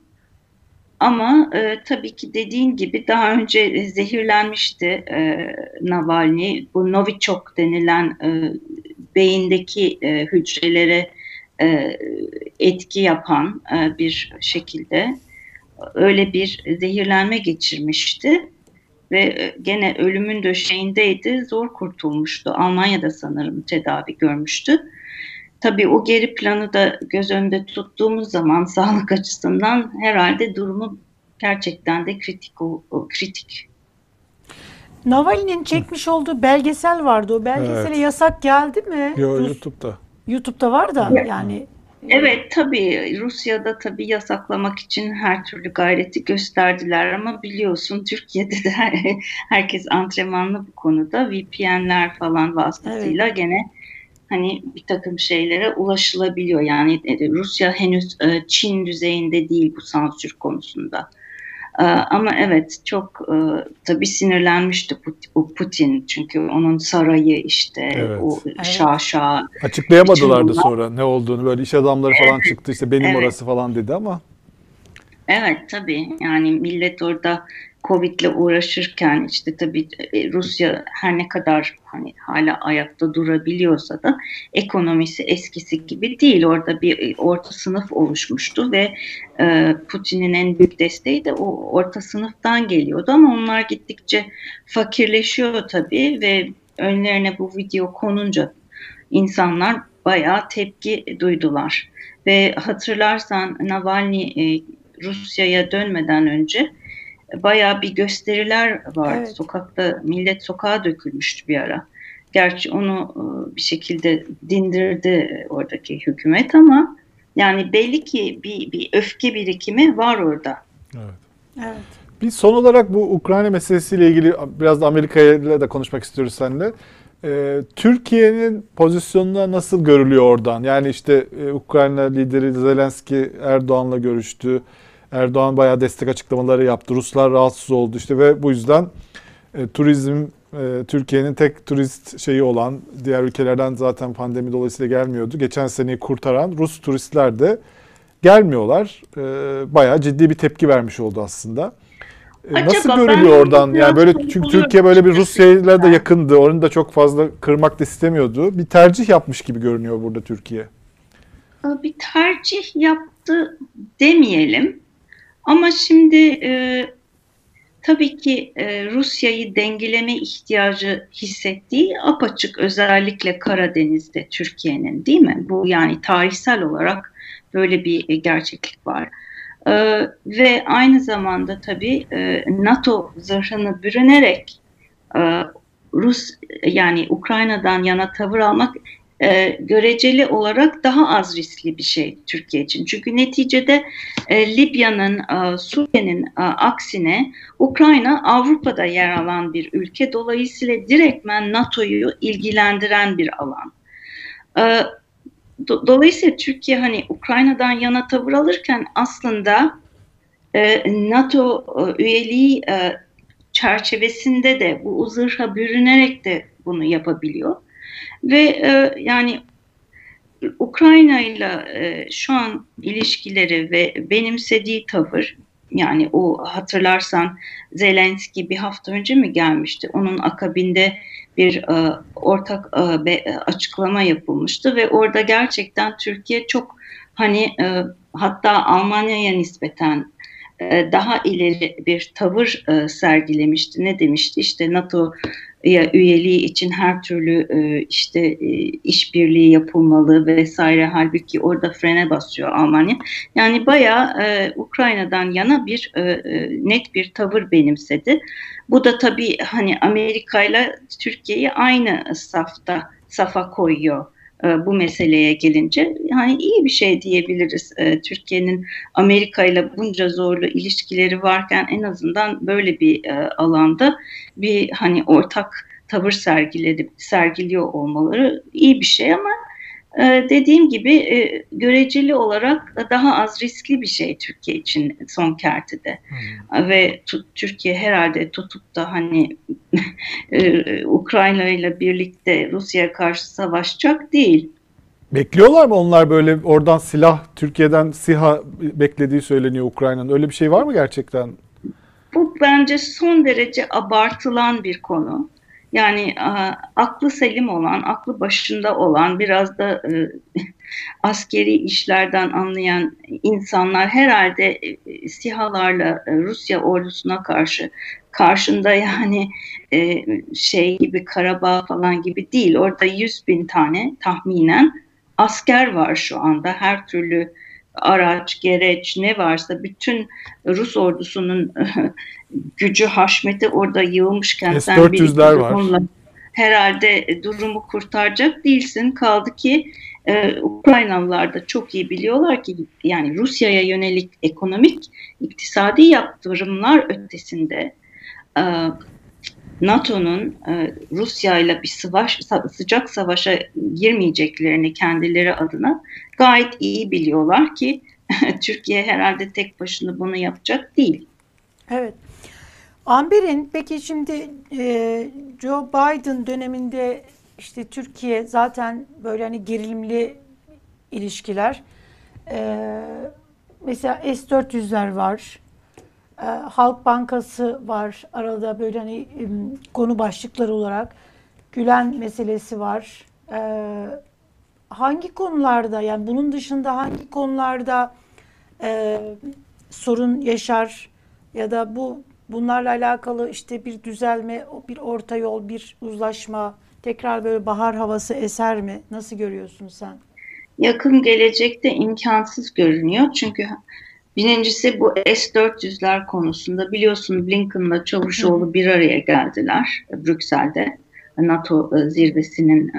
Ama e, tabii ki dediğin gibi daha önce zehirlenmişti e, Navalny. Bu Novichok denilen e, beyindeki e, hücrelere e, etki yapan e, bir şekilde öyle bir zehirlenme geçirmişti ve e, gene ölümün döşeğindeydi. Zor kurtulmuştu. Almanya'da sanırım tedavi görmüştü. tabii o geri planı da göz önünde tuttuğumuz zaman sağlık açısından herhalde durumu gerçekten de kritik o, o kritik. Navalny'nin çekmiş olduğu belgesel vardı. O belgesele Evet. yasak geldi mi? Yo, Rus- YouTube'da. YouTube'da var da Evet. yani Evet tabii Rusya'da tabii yasaklamak için her türlü gayreti gösterdiler ama biliyorsun Türkiye'de de herkes antrenmanlı bu konuda VPN'ler falan vasıtasıyla gene hani bir takım şeylere ulaşılabiliyor. Yani e, Rusya henüz e, Çin düzeyinde değil bu sansür konusunda. E, Ama evet çok e, tabii sinirlenmişti Putin çünkü onun sarayı işte Evet. o Evet. şaşa Açıklayamadılar da sonra ne olduğunu. Böyle iş adamları falan çıktı işte benim Evet. orası falan dedi ama. Evet tabii yani millet orada Covid'le uğraşırken işte tabii e, Rusya her ne kadar hani hala ayakta durabiliyorsa da ekonomisi eskisi gibi değil. Orada bir e, orta sınıf oluşmuştu ve e, Putin'in en büyük desteği de o orta sınıftan geliyordu ama onlar gittikçe fakirleşiyor tabii ve önlerine bu video konunca insanlar bayağı tepki duydular. Ve hatırlarsan Navalny e, Rusya'ya dönmeden önce bayağı bir gösteriler vardı. Evet. Sokakta millet sokağa dökülmüştü bir ara. Gerçi onu e, bir şekilde dindirdi oradaki hükümet ama yani belli ki bir, bir öfke birikimi var orada. Evet. evet. Bir son olarak bu Ukrayna meselesiyle ilgili biraz da Amerika ile de konuşmak istiyoruz seninle. Ee, Türkiye'nin pozisyonuna nasıl görülüyor oradan? Yani işte e, Ukrayna lideri Zelenski Erdoğan'la görüştü. Erdoğan bayağı destek açıklamaları yaptı. Ruslar rahatsız oldu işte ve bu yüzden e, turizm e, Türkiye'nin tek turist şeyi olan diğer ülkelerden zaten pandemi dolayısıyla gelmiyordu. Geçen seneyi kurtaran Rus turistler de gelmiyorlar. E, bayağı ciddi bir tepki vermiş oldu aslında. E, Acaba Nasıl görülüyor oradan? Yani böyle çünkü Türkiye böyle bir. Rusya'yla da yakındı. Onu da çok fazla kırmak da istemiyordu. Bir tercih yapmış gibi görünüyor burada Türkiye. Bir tercih yaptı demeyelim. Ama şimdi e, tabii ki e, Rusya'yı dengeleme ihtiyacı hissettiği apaçık özellikle Karadeniz'de Türkiye'nin değil mi? Bu yani tarihsel olarak böyle bir e, gerçeklik var. Ee, ve aynı zamanda tabii e, NATO zırhını bürünerek e, Rus yani Ukrayna'dan yana tavır almak e, göreceli olarak daha az riskli bir şey Türkiye için. Çünkü neticede e, Libya'nın, e, Suriye'nin e, aksine Ukrayna Avrupa'da yer alan bir ülke. Dolayısıyla direktmen NATO'yu ilgilendiren bir alan. E, do- dolayısıyla Türkiye hani Ukrayna'dan yana tavır alırken aslında e, NATO e, üyeliği e, çerçevesinde de bu zırha bürünerek de bunu yapabiliyor. Ve e, yani Ukrayna ile e, şu an ilişkileri ve benimsediği tavır yani o hatırlarsan Zelenski bir hafta önce mi gelmişti? Onun akabinde bir e, ortak e, be, açıklama yapılmıştı ve orada gerçekten Türkiye çok hani e, hatta Almanya'ya nispeten e, daha ileri bir tavır e, sergilemişti. Ne demişti? İşte NATO ya üyeliği için her türlü e, işte e, işbirliği yapılmalı vesaire halbuki orada frene basıyor Almanya. Yani bayağı e, Ukrayna'dan yana bir net bir tavır benimsedi. Bu da tabii hani Amerika ile Türkiye'yi aynı safta safa koyuyor bu meseleye gelince. Yani iyi bir şey diyebiliriz. E, Türkiye'nin Amerika ile bunca zorlu ilişkileri varken en azından böyle bir e, alanda bir hani ortak tavır sergiledi, sergiliyor olmaları iyi bir şey ama e, dediğim gibi e, göreceli olarak daha az riskli bir şey Türkiye için son kertede. Hmm. Ve Türkiye herhalde tutup da hani e, Ukrayna ile birlikte Rusya'ya karşı savaşacak değil. Bekliyorlar mı onlar böyle oradan silah, Türkiye'den SİHA beklediği söyleniyor Ukrayna'nın. Öyle bir şey var mı gerçekten? Bu bence son derece abartılan bir konu. Yani aklı selim olan, aklı başında olan, biraz da e, askeri işlerden anlayan insanlar herhalde e, sihalarla e, Rusya ordusuna karşı karşında yani e, şey gibi Karabağ falan gibi değil. Orada 100 bin tane tahminen asker var şu anda. Her türlü araç, gereç ne varsa bütün Rus ordusunun gücü, haşmeti orada yığılmışken sen bir S-400'ler var. onunla herhalde durumu kurtaracak değilsin. Kaldı ki e, Ukraynalılar da çok iyi biliyorlar ki yani Rusya'ya yönelik ekonomik, iktisadi yaptırımlar ötesinde e, NATO'nun e, Rusya ile bir savaş, sıcak savaşa girmeyeceklerini kendileri adına gayet iyi biliyorlar ki Türkiye herhalde tek başına bunu yapacak değil. Evet. Amber'in peki şimdi e, Joe Biden döneminde işte Türkiye zaten böyle hani gerilimli ilişkiler. E, mesela S-400'ler var. E, Halk Bankası var. Arada böyle hani e, konu başlıkları olarak. Gülen meselesi var. E, hangi konularda yani bunun dışında hangi konularda e, sorun yaşar ya da bu bunlarla alakalı işte bir düzelme, bir orta yol, bir uzlaşma, tekrar böyle bahar havası eser mi? Nasıl görüyorsun sen? Yakın gelecekte imkansız görünüyor. Çünkü birincisi bu S-400'ler konusunda biliyorsun Blinken'la Çavuşoğlu bir araya geldiler Brüksel'de. NATO zirvesinin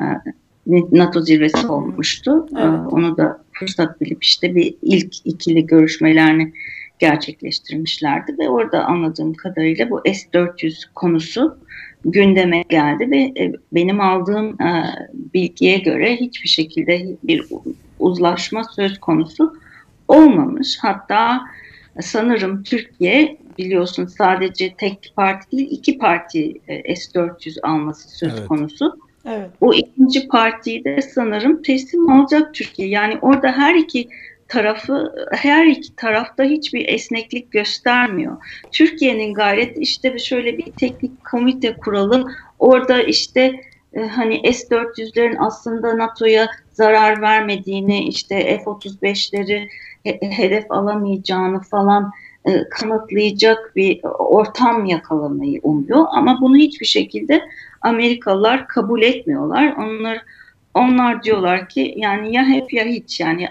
NATO zirvesi olmuştu. Evet. Onu da fırsat bilip işte bir ilk ikili görüşmelerini gerçekleştirmişlerdi ve orada anladığım kadarıyla bu S-400 konusu gündeme geldi ve benim aldığım bilgiye göre hiçbir şekilde bir uzlaşma söz konusu olmamış. Hatta sanırım Türkiye biliyorsun sadece tek parti değil iki parti S-400 alması söz evet. konusu. Evet. O ikinci partiyi de sanırım teslim alacak Türkiye. Yani orada her iki tarafı her iki tarafta hiçbir esneklik göstermiyor. Türkiye'nin gayreti işte şöyle bir teknik komite kuralım. Orada işte e, hani S-400'lerin aslında NATO'ya zarar vermediğini, işte F-35'leri hedef alamayacağını falan e, kanıtlayacak bir ortam yakalamayı umuyor. Ama bunu hiçbir şekilde Amerikalılar kabul etmiyorlar. Onlar onlar diyorlar ki yani ya hep ya hiç yani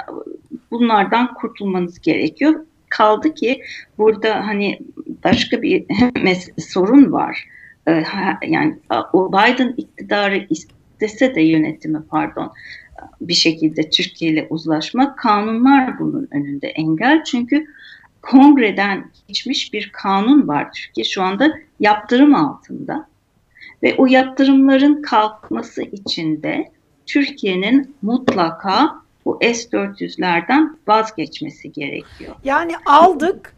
bunlardan kurtulmanız gerekiyor. Kaldı ki burada hani başka bir sorun var. Ee, yani Biden iktidarı istese de yönetimi pardon bir şekilde Türkiye ile uzlaşmak kanunlar bunun önünde engel. Çünkü kongreden geçmiş bir kanun var. Türkiye şu anda yaptırım altında. Ve o yaptırımların kalkması için de Türkiye'nin mutlaka bu S-400'lerden vazgeçmesi gerekiyor. Yani aldık,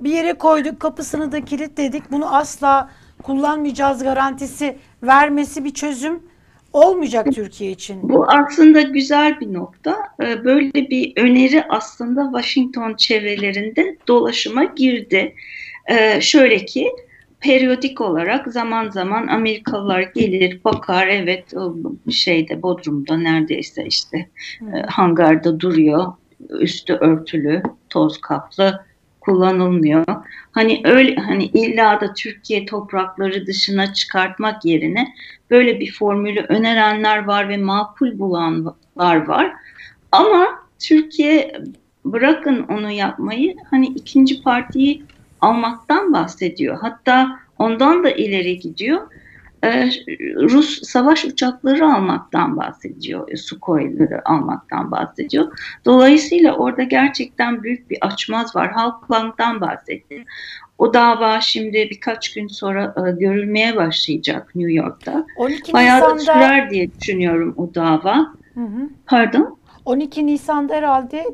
bir yere koyduk, kapısını da kilitledik. Bunu asla kullanmayacağız garantisi vermesi bir çözüm olmayacak Türkiye için. Bu aslında güzel bir nokta. Ee, böyle bir öneri aslında Washington çevrelerinde dolaşıma girdi. Ee, şöyle ki periyodik olarak zaman zaman Amerikalılar gelir bakar evet şeyde Bodrum'da neredeyse işte hmm. hangarda duruyor üstü örtülü toz kaplı kullanılmıyor. Hani öyle hani illa da Türkiye toprakları dışına çıkartmak yerine böyle bir formülü önerenler var ve makul bulanlar var. Ama Türkiye bırakın onu yapmayı hani ikinci partiyi almaktan bahsediyor. Hatta ondan da ileri gidiyor. Ee, Rus savaş uçakları almaktan bahsediyor, Sukhoi''ları almaktan bahsediyor. Dolayısıyla orada gerçekten büyük bir açmaz var. Halkbank'tan bahsetti. O dava şimdi birkaç gün sonra e, görülmeye başlayacak New York'ta. 12 Bayağı Nisan'da... da sürer diye düşünüyorum o dava. Hı hı. Pardon? 12 Nisan'da herhalde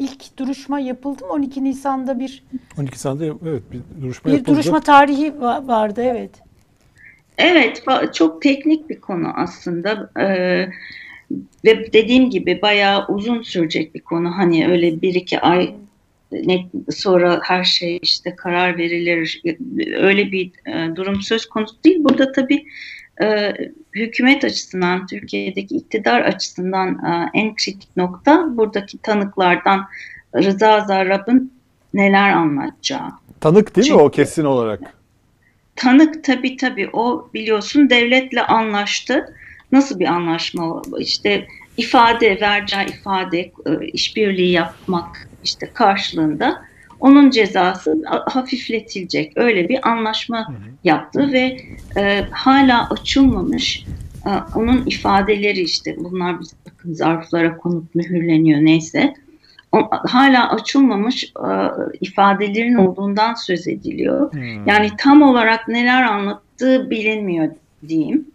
ilk duruşma yapıldı mı? 12 Nisan'da bir 12 Nisan'da evet bir duruşma bir yapıldı. duruşma tarihi vardı evet. Evet çok teknik bir konu aslında. Ee, ve dediğim gibi bayağı uzun sürecek bir konu. Hani öyle bir iki ay net sonra her şey işte karar verilir. Öyle bir e, durum söz konusu değil. Burada tabii e, hükümet açısından, Türkiye'deki iktidar açısından e, en kritik nokta buradaki tanıklardan Rıza Zarrab'ın neler anlatacağı. Tanık değil Çünkü, mi o kesin olarak? Tanık tabii tabii o biliyorsun devletle anlaştı. Nasıl bir anlaşma? İşte ifade, vereceği ifade, e, işbirliği yapmak işte karşılığında onun cezası hafifletilecek. Öyle bir anlaşma yaptı ve e, hala açılmamış e, onun ifadeleri işte bunlar bakın zarflara konup mühürleniyor neyse. O, hala açılmamış e, ifadelerin olduğundan söz ediliyor. Hmm. Yani tam olarak neler anlattığı bilinmiyor diyeyim.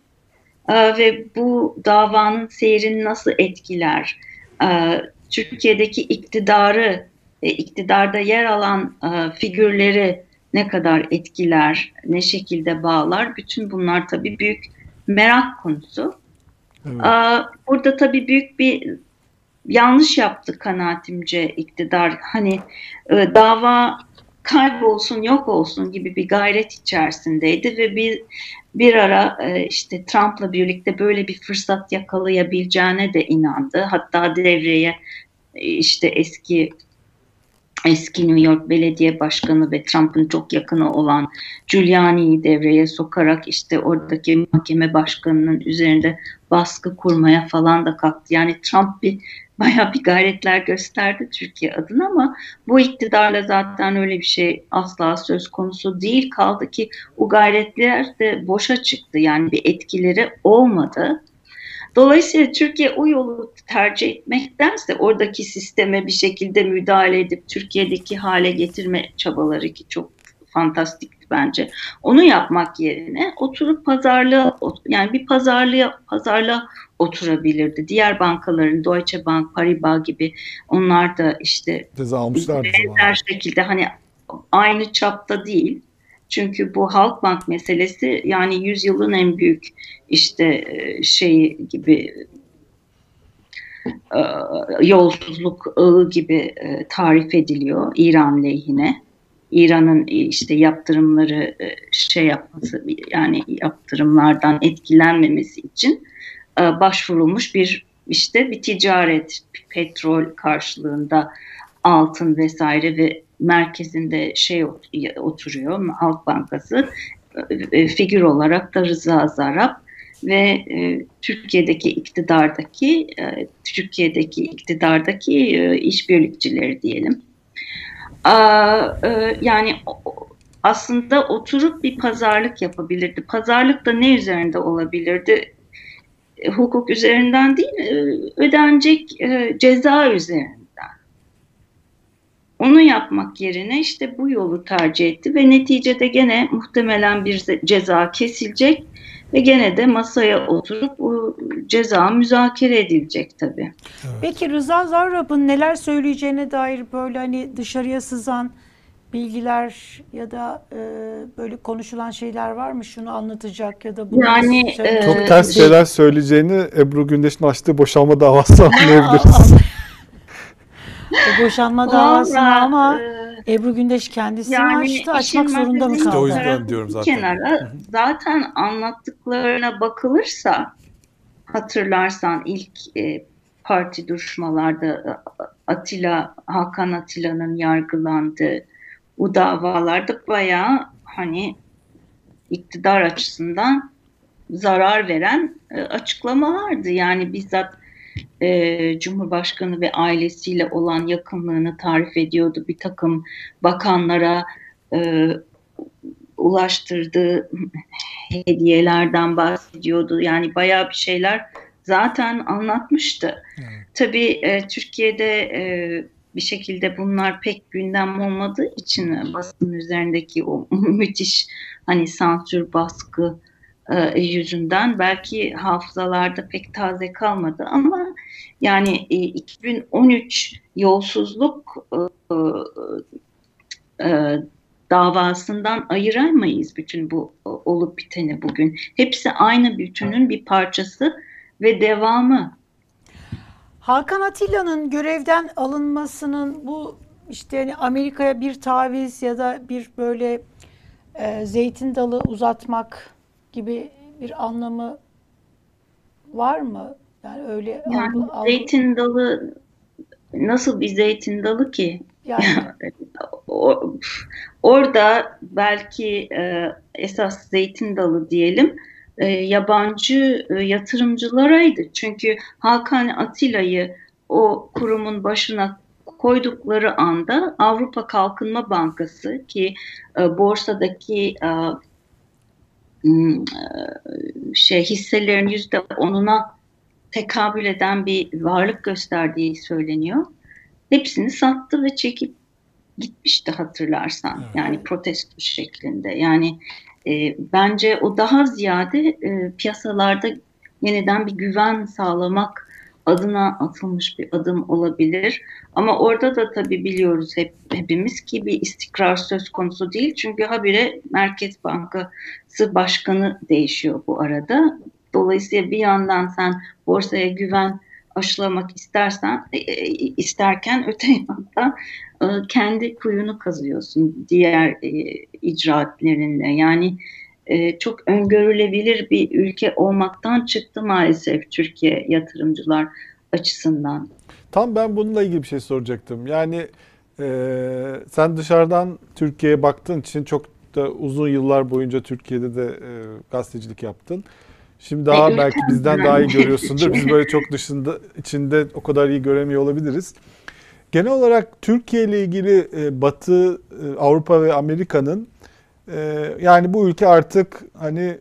E, ve bu davanın seyrini nasıl etkiler? E, Türkiye'deki iktidarı, e, iktidarda yer alan e, figürleri ne kadar etkiler, ne şekilde bağlar? Bütün bunlar tabii büyük merak konusu. Evet. E, burada tabii büyük bir yanlış yaptı kanaatimce iktidar. Hani e, dava kaybolsun yok olsun gibi bir gayret içerisindeydi ve bir bir ara işte Trump'la birlikte böyle bir fırsat yakalayabileceğine de inandı. Hatta devreye işte eski eski New York Belediye Başkanı ve Trump'ın çok yakını olan Giuliani'yi devreye sokarak işte oradaki mahkeme başkanının üzerinde baskı kurmaya falan da kalktı. Yani Trump bir bayağı bir gayretler gösterdi Türkiye adına ama bu iktidarla zaten öyle bir şey asla söz konusu değil. Kaldı ki o gayretler de boşa çıktı. Yani bir etkileri olmadı. Dolayısıyla Türkiye o yolu tercih etmektense oradaki sisteme bir şekilde müdahale edip Türkiye'deki hale getirme çabaları ki çok fantastikti bence. Onu yapmak yerine oturup pazarlığa yani bir pazarlığa pazarlığa oturabilirdi. Diğer bankaların Deutsche Bank, Paribas gibi onlar da işte benzer şekilde hani aynı çapta değil. Çünkü bu Halkbank meselesi yani yüzyılın en büyük işte e, şeyi gibi e, yolsuzluk ağı gibi e, tarif ediliyor İran lehine. İran'ın işte yaptırımları şey yapması yani yaptırımlardan etkilenmemesi için başvurulmuş bir işte bir ticaret petrol karşılığında altın vesaire ve merkezinde şey oturuyor Halk Bankası figür olarak da Rıza Zarap ve e, Türkiye'deki iktidardaki e, Türkiye'deki iktidardaki e, işbirlikçileri diyelim. Aa, e, yani aslında oturup bir pazarlık yapabilirdi. Pazarlık da ne üzerinde olabilirdi? E, hukuk üzerinden değil, e, ödenecek e, ceza üzerinden. Onu yapmak yerine işte bu yolu tercih etti ve neticede gene muhtemelen bir ceza kesilecek ve gene de masaya oturup bu ceza müzakere edilecek tabii. Evet. Peki Rıza Zarrab'ın neler söyleyeceğine dair böyle hani dışarıya sızan bilgiler ya da e, böyle konuşulan şeyler var mı? Şunu anlatacak ya da bunu yani e, çok ters şeyler söyleyeceğini Ebru Gündeş'in açtığı boşanma davası anlayabiliriz. O boşanma davasını ama e, Ebru Gündeş kendisi yani açtı? Açmak zorunda mı kaldı? İşte o yüzden diyorum zaten. Kenara zaten anlattıklarına bakılırsa hatırlarsan ilk e, parti duruşmalarda Atilla Hakan Atilla'nın yargılandığı bu davalarda bayağı hani iktidar açısından zarar veren e, açıklamalardı. Yani bizzat e, Cumhurbaşkanı ve ailesiyle olan yakınlığını tarif ediyordu. Bir takım bakanlara e, ulaştırdığı hediyelerden bahsediyordu. Yani bayağı bir şeyler zaten anlatmıştı. Evet. Tabii e, Türkiye'de e, bir şekilde bunlar pek gündem olmadığı için basın üzerindeki o müthiş hani sansür baskı e, yüzünden belki hafızalarda pek taze kalmadı ama yani e, 2013 yolsuzluk e, e, davasından ayıramayız bütün bu olup biteni bugün. Hepsi aynı bütünün bir parçası ve devamı. Hakan Atilla'nın görevden alınmasının bu işte hani Amerika'ya bir taviz ya da bir böyle e, zeytin dalı uzatmak gibi bir anlamı var mı? Yani öyle yani algı, zeytin dalı nasıl bir zeytin dalı ki? Yani orada belki e, esas zeytin dalı diyelim e, yabancı e, yatırımcılaraydı. Çünkü Hakan Atilla'yı o kurumun başına koydukları anda Avrupa Kalkınma Bankası ki e, borsadaki e, şey hisselerin yüzde onuna tekabül eden bir varlık gösterdiği söyleniyor. Hepsini sattı ve çekip gitmişti hatırlarsan. Evet. Yani protesto şeklinde. Yani e, bence o daha ziyade e, piyasalarda yeniden bir güven sağlamak adına atılmış bir adım olabilir. Ama orada da tabii biliyoruz hep hepimiz ki bir istikrar söz konusu değil. Çünkü habire Merkez Bankası Başkanı değişiyor bu arada. Dolayısıyla bir yandan sen borsaya güven aşılamak istersen e, e, isterken öte yandan e, kendi kuyunu kazıyorsun diğer icraatlerinle. Yani e, çok öngörülebilir bir ülke olmaktan çıktı maalesef Türkiye yatırımcılar açısından. Tam ben bununla ilgili bir şey soracaktım. Yani e, sen dışarıdan Türkiye'ye baktığın için çok da uzun yıllar boyunca Türkiye'de de e, gazetecilik yaptın. Şimdi daha E, belki bizden daha iyi görüyorsundur. Biz böyle çok dışında içinde o kadar iyi göremiyor olabiliriz. Genel olarak Türkiye ile ilgili e, Batı, e, Avrupa ve Amerika'nın e, yani bu ülke artık hani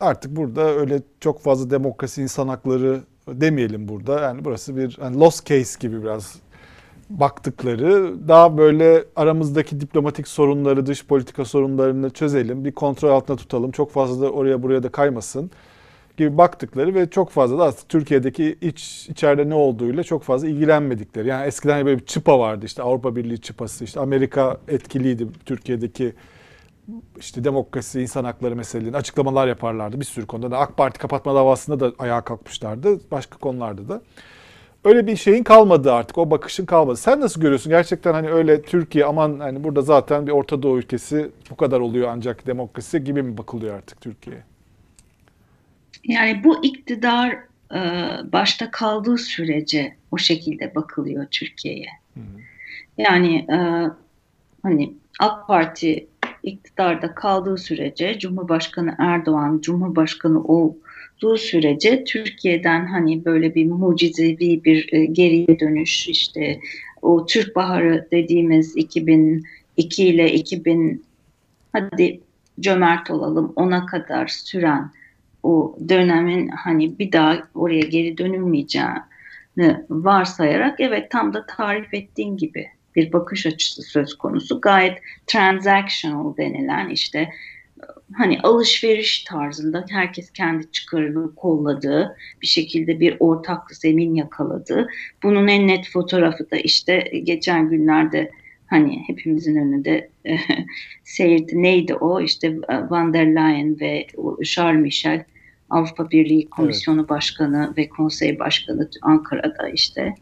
artık burada öyle çok fazla demokrasi, insan hakları demeyelim burada. Yani burası bir hani lost case gibi biraz baktıkları daha böyle aramızdaki diplomatik sorunları, dış politika sorunlarını çözelim, bir kontrol altında tutalım. Çok fazla da oraya buraya da kaymasın gibi baktıkları ve çok fazla da aslında Türkiye'deki iç içeride ne olduğuyla çok fazla ilgilenmedikleri. Yani eskiden böyle bir çıpa vardı işte Avrupa Birliği çıpası, işte Amerika etkiliydi Türkiye'deki işte demokrasi, insan hakları meselelerini açıklamalar yaparlardı bir sürü konuda. da AK Parti kapatma davasında da ayağa kalkmışlardı. Başka konularda da. Öyle bir şeyin kalmadı artık. O bakışın kalmadı. Sen nasıl görüyorsun? Gerçekten hani öyle Türkiye aman hani burada zaten bir Orta Doğu ülkesi bu kadar oluyor ancak demokrasi gibi mi bakılıyor artık Türkiye'ye? Yani bu iktidar e, başta kaldığı sürece o şekilde bakılıyor Türkiye'ye. Yani e, hani AK Parti iktidarda kaldığı sürece Cumhurbaşkanı Erdoğan Cumhurbaşkanı olduğu sürece Türkiye'den hani böyle bir mucizevi bir e, geriye dönüş işte o Türk Baharı dediğimiz 2002 ile 2000 hadi cömert olalım ona kadar süren o dönemin hani bir daha oraya geri dönülmeyeceğini varsayarak evet tam da tarif ettiğin gibi bir bakış açısı söz konusu. Gayet transactional denilen işte hani alışveriş tarzında herkes kendi çıkarını kolladığı bir şekilde bir ortak zemin yakaladığı. Bunun en net fotoğrafı da işte geçen günlerde hani hepimizin önünde seyirdi. Neydi o? İşte Van der Leyen ve Charles Michel Avrupa Birliği Komisyonu evet. Başkanı ve Konsey Başkanı Ankara'da işte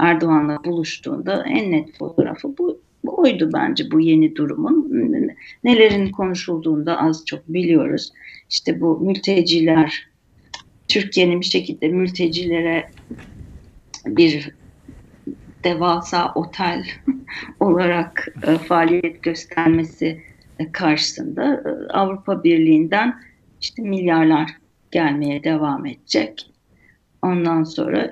Erdoğan'la buluştuğunda en net fotoğrafı bu, oydu bence bu yeni durumun. Nelerin konuşulduğunda az çok biliyoruz. İşte bu mülteciler, Türkiye'nin bir şekilde mültecilere bir devasa otel olarak e, faaliyet göstermesi karşısında e, Avrupa Birliği'nden işte milyarlar gelmeye devam edecek. Ondan sonra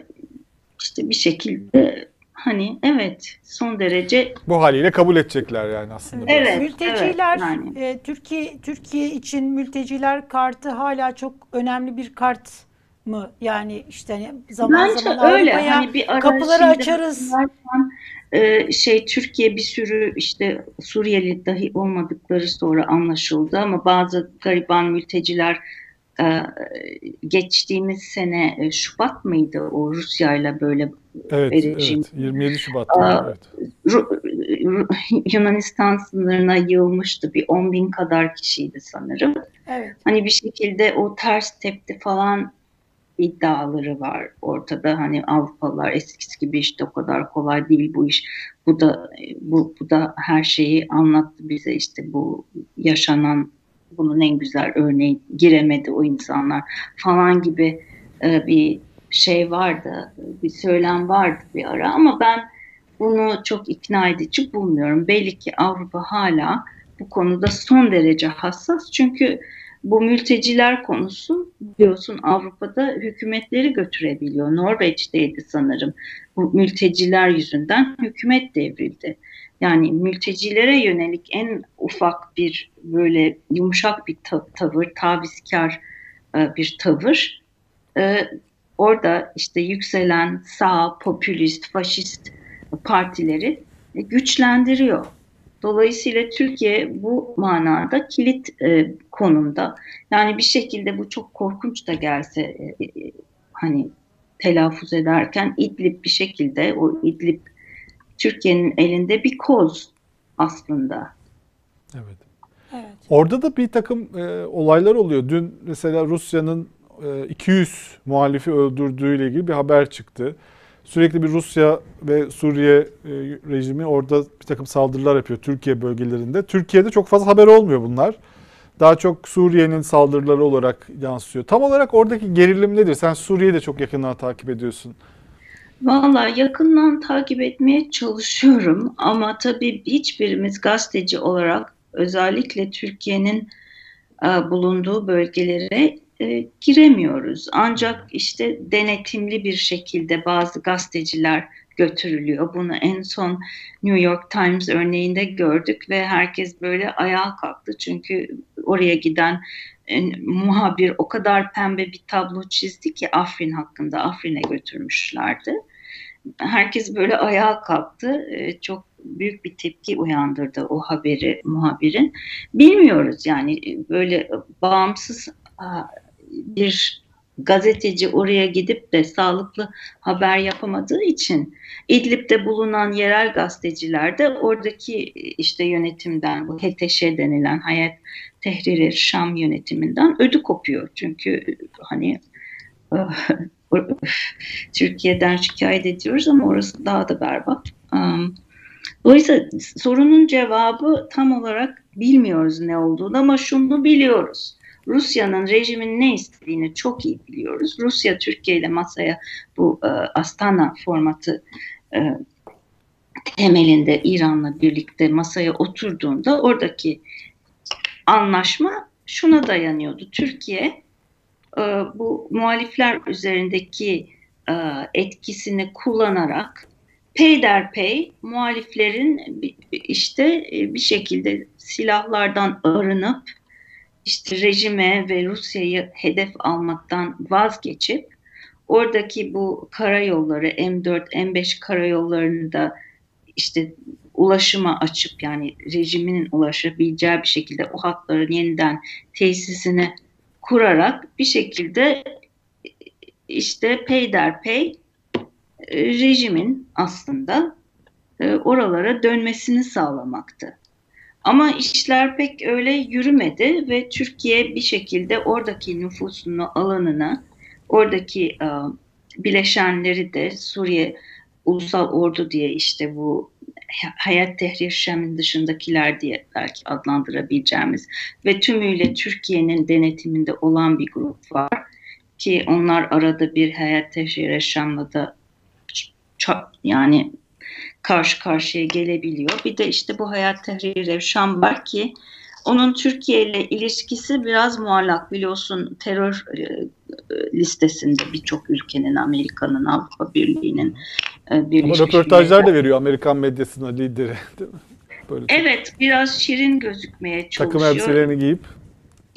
işte bir şekilde hani evet son derece bu haliyle kabul edecekler yani aslında. Evet. Mülteciler evet, yani. e, Türkiye Türkiye için mülteciler kartı hala çok önemli bir kart mı? Yani işte hani zaman Bence zaman öyle. Avrupa'ya Hani bir ara kapıları açarız. hatırlarsan, e, şey Türkiye bir sürü işte Suriyeli dahi olmadıkları sonra anlaşıldı ama bazı gariban mülteciler geçtiğimiz sene e, Şubat mıydı o Rusya ile böyle Evet, vereceğim. evet 27 Şubat'ta. Evet. Yunanistan sınırına yığılmıştı. Bir 10 bin kadar kişiydi sanırım. Evet. Hani bir şekilde o ters tepti falan iddiaları var ortada. Hani Avrupalılar eskisi gibi işte o kadar kolay değil bu iş. Bu da bu, bu da her şeyi anlattı bize işte bu yaşanan bunun en güzel örneği giremedi o insanlar falan gibi e, bir şey vardı, bir söylem vardı bir ara ama ben bunu çok ikna edici bulmuyorum. Belli ki Avrupa hala bu konuda son derece hassas çünkü Bu mülteciler konusu biliyorsun Avrupa'da hükümetleri götürebiliyor. Norveç'teydi sanırım. Bu mülteciler yüzünden hükümet devrildi. Yani mültecilere yönelik en ufak bir böyle yumuşak bir tavır, tavizkar e, bir tavır e, orada işte yükselen sağ, popülist, faşist partileri güçlendiriyor. Dolayısıyla Türkiye bu manada kilit e, konumda. Yani bir şekilde bu çok korkunç da gelse e, e, hani telaffuz ederken İdlib bir şekilde o İdlib Türkiye'nin elinde bir koz aslında. Evet. Evet. Orada da bir takım e, olaylar oluyor. Dün mesela Rusya'nın e, 200 muhalifi öldürdüğüyle ilgili bir haber çıktı. Sürekli bir Rusya ve Suriye e, rejimi orada bir takım saldırılar yapıyor Türkiye bölgelerinde. Türkiye'de çok fazla haber olmuyor bunlar. Daha çok Suriye'nin saldırıları olarak yansıyor. Tam olarak oradaki gerilim nedir? Sen Suriye'yi de çok yakından takip ediyorsun. Valla yakından takip etmeye çalışıyorum ama tabii hiçbirimiz gazeteci olarak özellikle Türkiye'nin e, bulunduğu bölgelere e, giremiyoruz. Ancak işte denetimli bir şekilde bazı gazeteciler götürülüyor. Bunu en son New York Times örneğinde gördük ve herkes böyle ayağa kalktı. Çünkü oraya giden muhabir o kadar pembe bir tablo çizdi ki Afrin hakkında Afrin'e götürmüşlerdi. Herkes böyle ayağa kalktı. E, çok büyük bir tepki uyandırdı o haberi muhabirin. Bilmiyoruz yani böyle bağımsız bir gazeteci oraya gidip de sağlıklı haber yapamadığı için İdlib'de bulunan yerel gazeteciler de oradaki işte yönetimden bu HTŞ denilen Hayat Tehrir Şam yönetiminden ödü kopuyor. Çünkü hani Türkiye'den şikayet ediyoruz ama orası daha da berbat. Dolayısıyla sorunun cevabı tam olarak bilmiyoruz ne olduğunu ama şunu biliyoruz. Rusya'nın rejimin ne istediğini çok iyi biliyoruz. Rusya Türkiye ile masaya bu e, Astana formatı e, temelinde İran'la birlikte masaya oturduğunda oradaki anlaşma şuna dayanıyordu. Türkiye e, bu muhalifler üzerindeki e, etkisini kullanarak peyderpey muhaliflerin işte e, bir şekilde silahlardan arınıp işte rejime ve Rusya'yı hedef almaktan vazgeçip oradaki bu karayolları M4, M5 karayollarını da işte ulaşıma açıp yani rejiminin ulaşabileceği bir şekilde o hatların yeniden tesisini kurarak bir şekilde işte peyderpey e, rejimin aslında e, oralara dönmesini sağlamaktı. Ama işler pek öyle yürümedi ve Türkiye bir şekilde oradaki nüfusunu, alanını, oradaki e, bileşenleri de Suriye Ulusal Ordu diye işte bu Hayat Tehrir Şam'ın dışındakiler diye belki adlandırabileceğimiz ve tümüyle Türkiye'nin denetiminde olan bir grup var ki onlar arada bir Hayat Tehrir Şam'la da çok, yani karşı karşıya gelebiliyor. Bir de işte bu Hayat Tahrir Evşan var ki onun Türkiye ile ilişkisi biraz muallak biliyorsun terör e, listesinde birçok ülkenin, Amerika'nın, Avrupa Birliği'nin e, Birleşmiş Ama röportajlar da veriyor Amerikan medyasına lideri değil mi? Böyle evet biraz şirin gözükmeye çalışıyor. Takım elbiselerini giyip.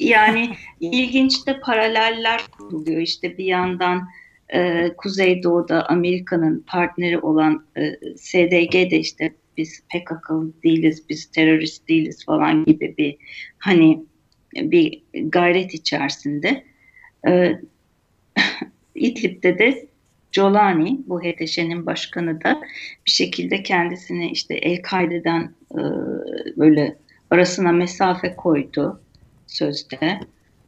Yani ilginç de paraleller kuruluyor işte bir yandan e, Kuzeydoğu'da Amerika'nın partneri olan e, SDG de işte biz PKK'lı değiliz, biz terörist değiliz falan gibi bir hani bir gayret içerisinde. E, İdlib'de de Jolani, bu HTŞ'nin başkanı da bir şekilde kendisini işte El-Kaide'den e, böyle arasına mesafe koydu sözde.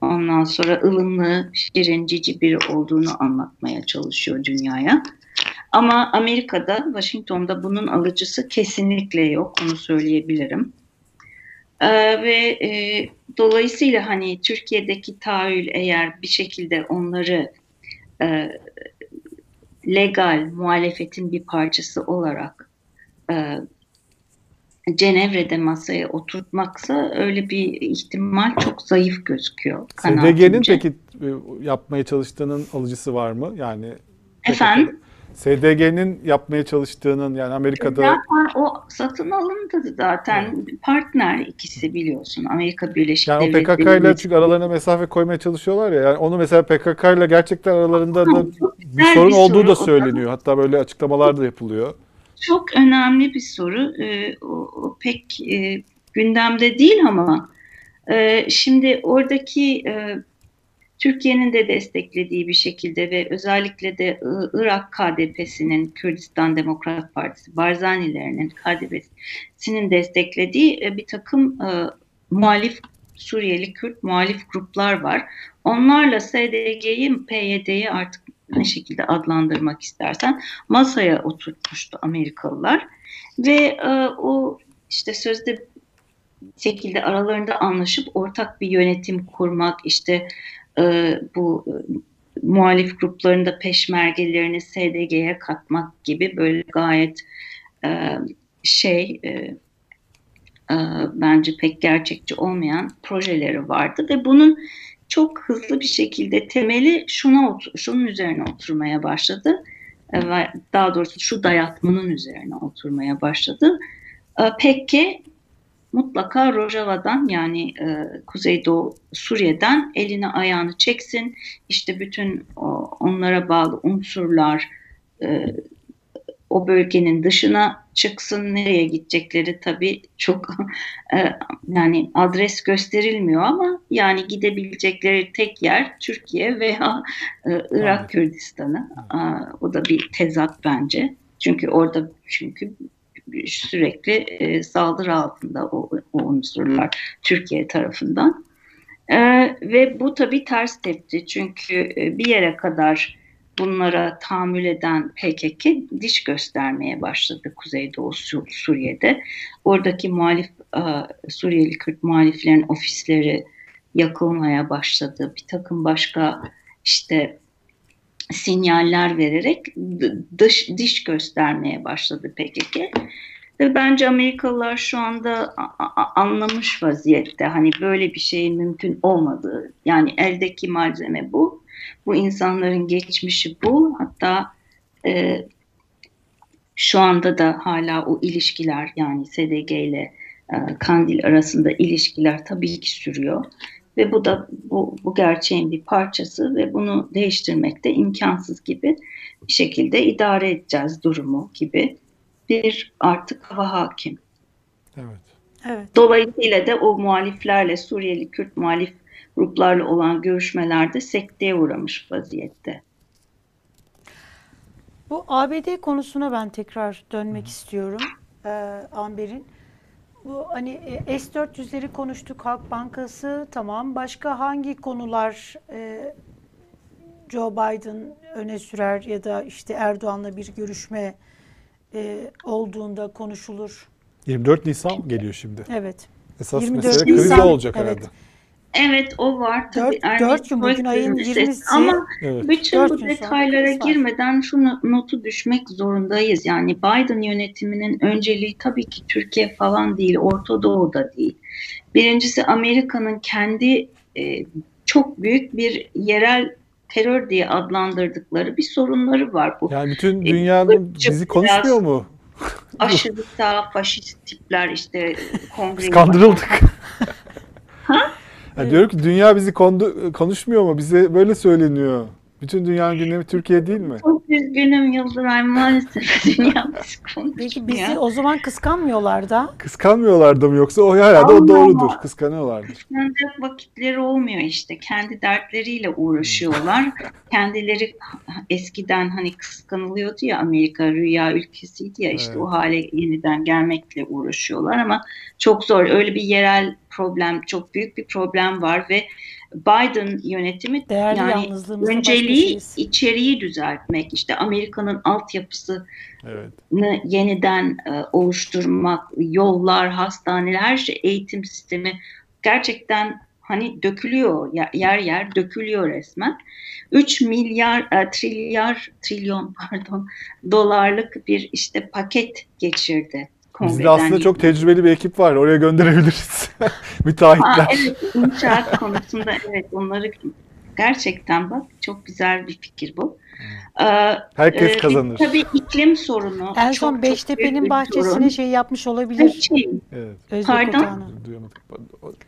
Ondan sonra ılımlı, şirin, cici biri olduğunu anlatmaya çalışıyor dünyaya. Ama Amerika'da, Washington'da bunun alıcısı kesinlikle yok. Onu söyleyebilirim. Ee, ve e, dolayısıyla hani Türkiye'deki tahayyül eğer bir şekilde onları e, legal muhalefetin bir parçası olarak e, Cenevre'de masaya oturtmaksa öyle bir ihtimal çok zayıf gözüküyor. SDG'nin peki e, yapmaya çalıştığının alıcısı var mı? Yani Efendim? SDG'nin yapmaya çalıştığının yani Amerika'da Zaten o satın alındı zaten. Partner ikisi biliyorsun. Amerika Birleşik yani o Devletleri. PKK ile çünkü aralarına mesafe koymaya çalışıyorlar ya. Yani onu mesela PKK ile gerçekten aralarında da bir sorun bir olduğu soru. da O söyleniyor. Hatta böyle açıklamalar da yapılıyor. Çok önemli bir soru. Ee, o, o pek e, gündemde değil ama e, şimdi oradaki e, Türkiye'nin de desteklediği bir şekilde ve özellikle de Irak KDP'sinin Kürdistan Demokrat Partisi, Barzanilerinin KDP'sinin desteklediği e, bir takım e, muhalif Suriyeli Kürt muhalif gruplar var. Onlarla SDG'yi, PYD'yi artık ne şekilde adlandırmak istersen masaya oturtmuştu Amerikalılar. Ve e, o işte sözde şekilde aralarında anlaşıp ortak bir yönetim kurmak işte e, bu e, muhalif grupların da peşmergelerini SDG'ye katmak gibi böyle gayet e, şey e, e, bence pek gerçekçi olmayan projeleri vardı. Ve bunun çok hızlı bir şekilde temeli şuna şunun üzerine oturmaya başladı. E, daha doğrusu şu dayatmanın üzerine oturmaya başladı. E, Pekke mutlaka Rojava'dan yani e, Kuzeydoğu Suriye'den elini ayağını çeksin. İşte bütün onlara bağlı unsurlar e, o bölgenin dışına çıksın. Nereye gidecekleri tabii çok e, yani adres gösterilmiyor ama yani gidebilecekleri tek yer Türkiye veya e, Irak Anladım. Kürdistan'ı. O da bir tezat bence. Çünkü orada çünkü sürekli e, saldırı altında o, o unsurlar Türkiye tarafından. Ve bu tabii ters tepti. Çünkü bir yere kadar bunlara tahammül eden PKK diş göstermeye başladı Kuzeydoğu Su- Suriye'de. Oradaki muhalif e, Suriyeli Kürt muhaliflerin ofisleri yakılmaya başladı. Bir takım başka işte sinyaller vererek dış diş göstermeye başladı PKK. Ve bence Amerikalılar şu anda anlamış vaziyette hani böyle bir şeyin mümkün olmadığı. Yani eldeki malzeme bu. Bu insanların geçmişi bu. Hatta e, şu anda da hala o ilişkiler yani SDG ile e, Kandil arasında ilişkiler tabii ki sürüyor. Ve bu da bu, bu gerçeğin bir parçası ve bunu değiştirmek de imkansız gibi bir şekilde idare edeceğiz durumu gibi bir artık hava hakim. evet. Evet. Dolayısıyla da o muhaliflerle Suriyeli Kürt muhalif gruplarla olan görüşmelerde sekteye uğramış vaziyette. Bu ABD konusuna ben tekrar dönmek istiyorum e, Amber'in. Bu hani e, S-400'leri konuştuk, Halk Bankası tamam. Başka hangi konular e, Joe Biden öne sürer ya da işte Erdoğan'la bir görüşme e, olduğunda konuşulur? 24 Nisan geliyor şimdi. Evet. Esas 24 mesele Nisan, olacak evet. herhalde. Evet o var tabii. Dört- dört gün, bugün ayın meselesi. 20'si. Ama Evet. bütün Dört bu sonra detaylara var. girmeden şunu notu düşmek zorundayız. Yani Biden yönetiminin önceliği tabii ki Türkiye falan değil, Orta Doğu'da değil. Birincisi Amerika'nın kendi e, çok büyük bir yerel terör diye adlandırdıkları bir sorunları var. Bu Yani bütün dünyanın ırkçı bizi konuşmuyor mu? aşırı sağ faşist tipler işte kongreyi Kandırıldık. Ya diyorum ki dünya bizi kondu- konuşmuyor mu? Bize böyle söyleniyor. Bütün dünyanın gündemi Türkiye değil mi? Çok üzgünüm Yıldıray maalesef dünya bizi. Peki bizi o zaman kıskanmıyorlar da. Kıskanmıyorlar da mı yoksa o herhalde o Allah doğrudur. Allah. Kıskanıyorlardır. Kıskanacak vakitleri olmuyor işte. Kendi dertleriyle uğraşıyorlar. Kendileri eskiden hani kıskanılıyordu ya Amerika rüya ülkesiydi ya işte Evet. o hale yeniden gelmekle uğraşıyorlar ama çok zor. Öyle bir yerel problem, çok büyük bir problem var ve Biden yönetimi Değerli yani önceliği içeriği düzeltmek. işte Amerika'nın altyapısı Evet. yeniden e, oluşturmak, yollar, hastaneler, her şey, eğitim sistemi gerçekten hani dökülüyor, yer yer, yer dökülüyor resmen. 3 milyar, e, trilyar, trilyon pardon dolarlık bir işte paket geçirdi kongreden. Bizde aslında çok tecrübeli bir ekip var. Oraya gönderebiliriz. Aa, Müteahhitler. evet, inşaat konusunda evet onları gerçekten bak çok güzel bir fikir bu. Ee, Herkes e, kazanır. Tabii iklim sorunu. En son Beştepe'nin bahçesine sorun. şey yapmış olabilir. Çin. Evet. Özlük Pardon? Otağı'nı.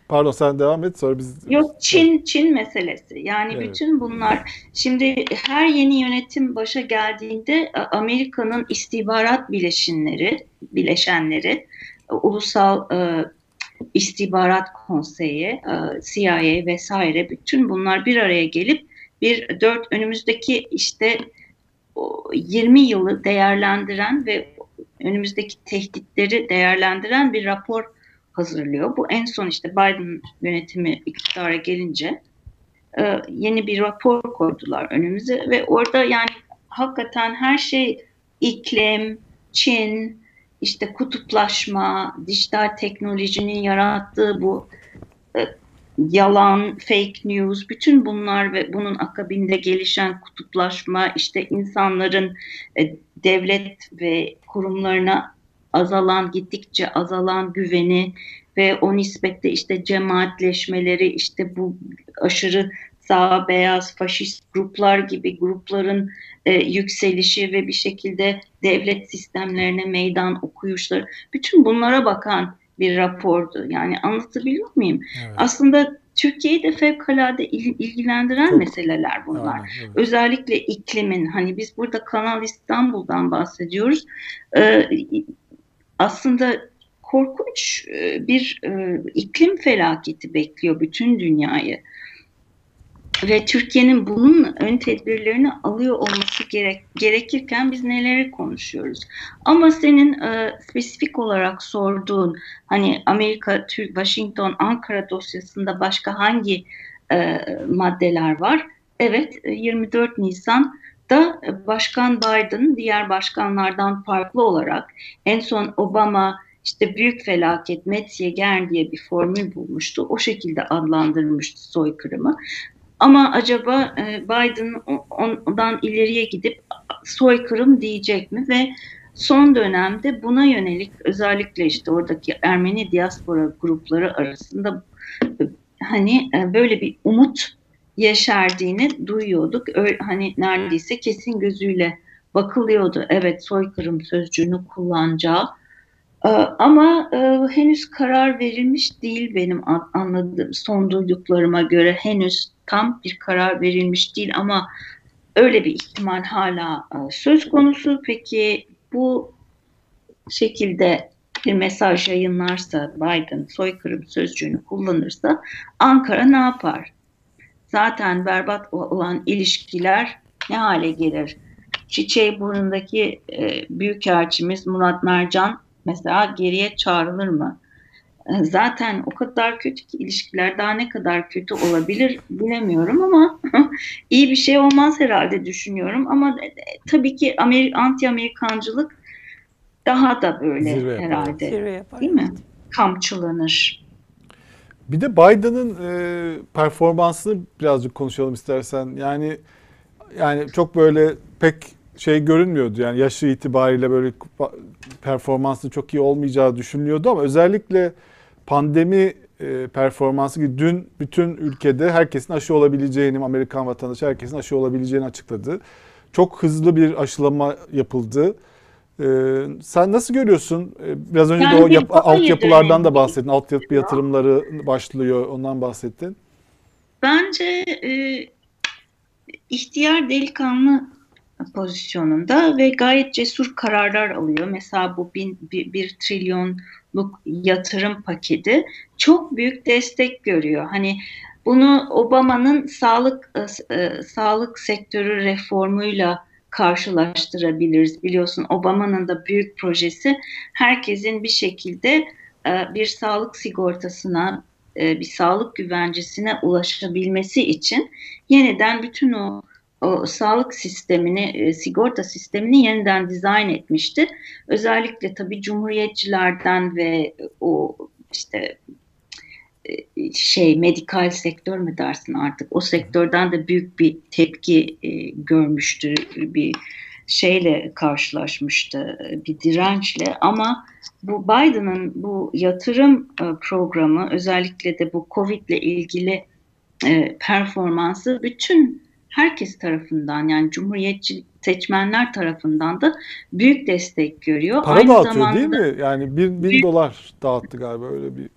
Pardon sen devam et sonra biz... Yok Çin Çin meselesi. Yani Evet. bütün bunlar şimdi her yeni yönetim başa geldiğinde e, Amerika'nın istihbarat bileşenleri, bileşenleri, ulusal e, istihbarat konseyi, e, CIA vesaire bütün bunlar bir araya gelip bir dört önümüzdeki işte o 20 yılı değerlendiren ve önümüzdeki tehditleri değerlendiren bir rapor hazırlıyor. Bu en son işte Biden yönetimi iktidara gelince e, yeni bir rapor koydular önümüze ve orada yani hakikaten her şey iklim, Çin, işte kutuplaşma, dijital teknolojinin yarattığı bu e, yalan, fake news, bütün bunlar ve bunun akabinde gelişen kutuplaşma, işte insanların e, devlet ve kurumlarına azalan, gittikçe azalan güveni ve o nispette işte cemaatleşmeleri, işte bu aşırı sağ beyaz faşist gruplar gibi grupların e, yükselişi ve bir şekilde devlet sistemlerine meydan okuyuşları, bütün bunlara bakan bir rapordu. Yani anlatabiliyor muyum? Evet. Aslında Türkiye'yi de fevkalade il- ilgilendiren Çok. meseleler bunlar. Aynen, evet. Özellikle iklimin hani biz burada Kanal İstanbul'dan bahsediyoruz. Ee, aslında korkunç e, bir e, iklim felaketi bekliyor bütün dünyayı. Ve Türkiye'nin bunun ön tedbirlerini alıyor olması gerek, gerekirken biz neleri konuşuyoruz? Ama senin e, spesifik olarak sorduğun hani Amerika, Türk, Washington, Ankara dosyasında başka hangi e, maddeler var? Evet, e, 24 Nisan'da Başkan Biden diğer başkanlardan farklı olarak en son Obama işte büyük felaket Metzger diye bir formül bulmuştu. O şekilde adlandırmıştı soykırımı. Ama acaba e, Biden ondan ileriye gidip soykırım diyecek mi ve son dönemde buna yönelik özellikle işte oradaki Ermeni diaspora grupları arasında e, hani e, böyle bir umut yeşerdiğini duyuyorduk. Hani neredeyse kesin gözüyle bakılıyordu. Evet soykırım sözcüğünü kullanacağı. Ee, Ama e, henüz karar verilmiş değil benim an- anladığım son duyduklarıma göre henüz tam bir karar verilmiş değil ama öyle bir ihtimal hala e, söz konusu. Peki bu şekilde bir mesaj yayınlarsa Biden soykırım sözcüğünü kullanırsa Ankara ne yapar? Zaten berbat olan ilişkiler ne hale gelir? Çiçeğiburnu'ndaki e, büyükelçimiz Murat Mercan mesela geriye çağrılır mı? E, Zaten o kadar kötü ki ilişkiler daha ne kadar kötü olabilir bilemiyorum ama iyi bir şey olmaz herhalde düşünüyorum. Ama e, tabii ki Amer anti-Amerikancılık daha da böyle Zirve herhalde Zirve yapar. değil mi? Kamçılanır. Bir de Biden'ın e, performansını birazcık konuşalım istersen. Yani yani çok böyle pek şey görünmüyordu. Yani yaşı itibariyle böyle performansı çok iyi olmayacağı düşünülüyordu ama özellikle pandemi e, performansı gibi dün bütün ülkede herkesin aşı olabileceğini, Amerikan vatandaşı herkesin aşı olabileceğini açıkladı. Çok hızlı bir aşılama yapıldı. Ee, sen nasıl görüyorsun? Ee, Biraz önce Yani de o yap- altyapılardan da bahsettin. Altyapı yatırımları başlıyor. Ondan bahsettin. Bence e, ihtiyar delikanlı pozisyonunda ve gayet cesur kararlar alıyor. Mesela bu bin, bir, bir trilyonluk yatırım paketi çok büyük destek görüyor. Hani bunu Obama'nın sağlık e, e, sağlık sektörü reformuyla karşılaştırabiliriz. Biliyorsun Obama'nın da büyük projesi herkesin bir şekilde e, bir sağlık sigortasına e, bir sağlık güvencesine ulaşabilmesi için yeniden bütün o, o sağlık sistemini, e, sigorta sistemini yeniden dizayn etmişti. Özellikle tabii cumhuriyetçilerden ve o işte e, şey medikal sektör mü dersin artık o sektörden de büyük bir tepki e, görmüştü bir şeyle karşılaşmıştı, bir dirençle ama bu Biden'ın bu yatırım e, programı özellikle de bu Covid ile ilgili performansı bütün herkes tarafından yani Cumhuriyetçi seçmenler tarafından da büyük destek görüyor. Para Aynı dağıtıyor zamanda değil mi? Yani bin, bin Büyük- dolar dağıttı galiba öyle bir.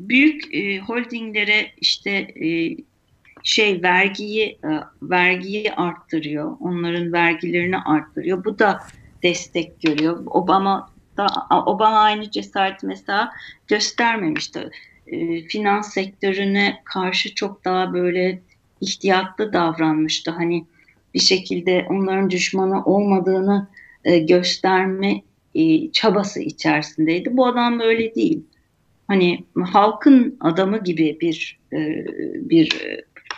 büyük e, holdinglere işte e, şey vergiyi e, vergiyi arttırıyor. Onların vergilerini arttırıyor. Bu da destek görüyor. Obama da Obama aynı cesareti mesela göstermemişti. E, finans sektörüne karşı çok daha böyle ihtiyatlı davranmıştı. Hani bir şekilde onların düşmanı olmadığını e, gösterme e, çabası içerisindeydi. Bu adam böyle değil. Hani halkın adamı gibi bir e, bir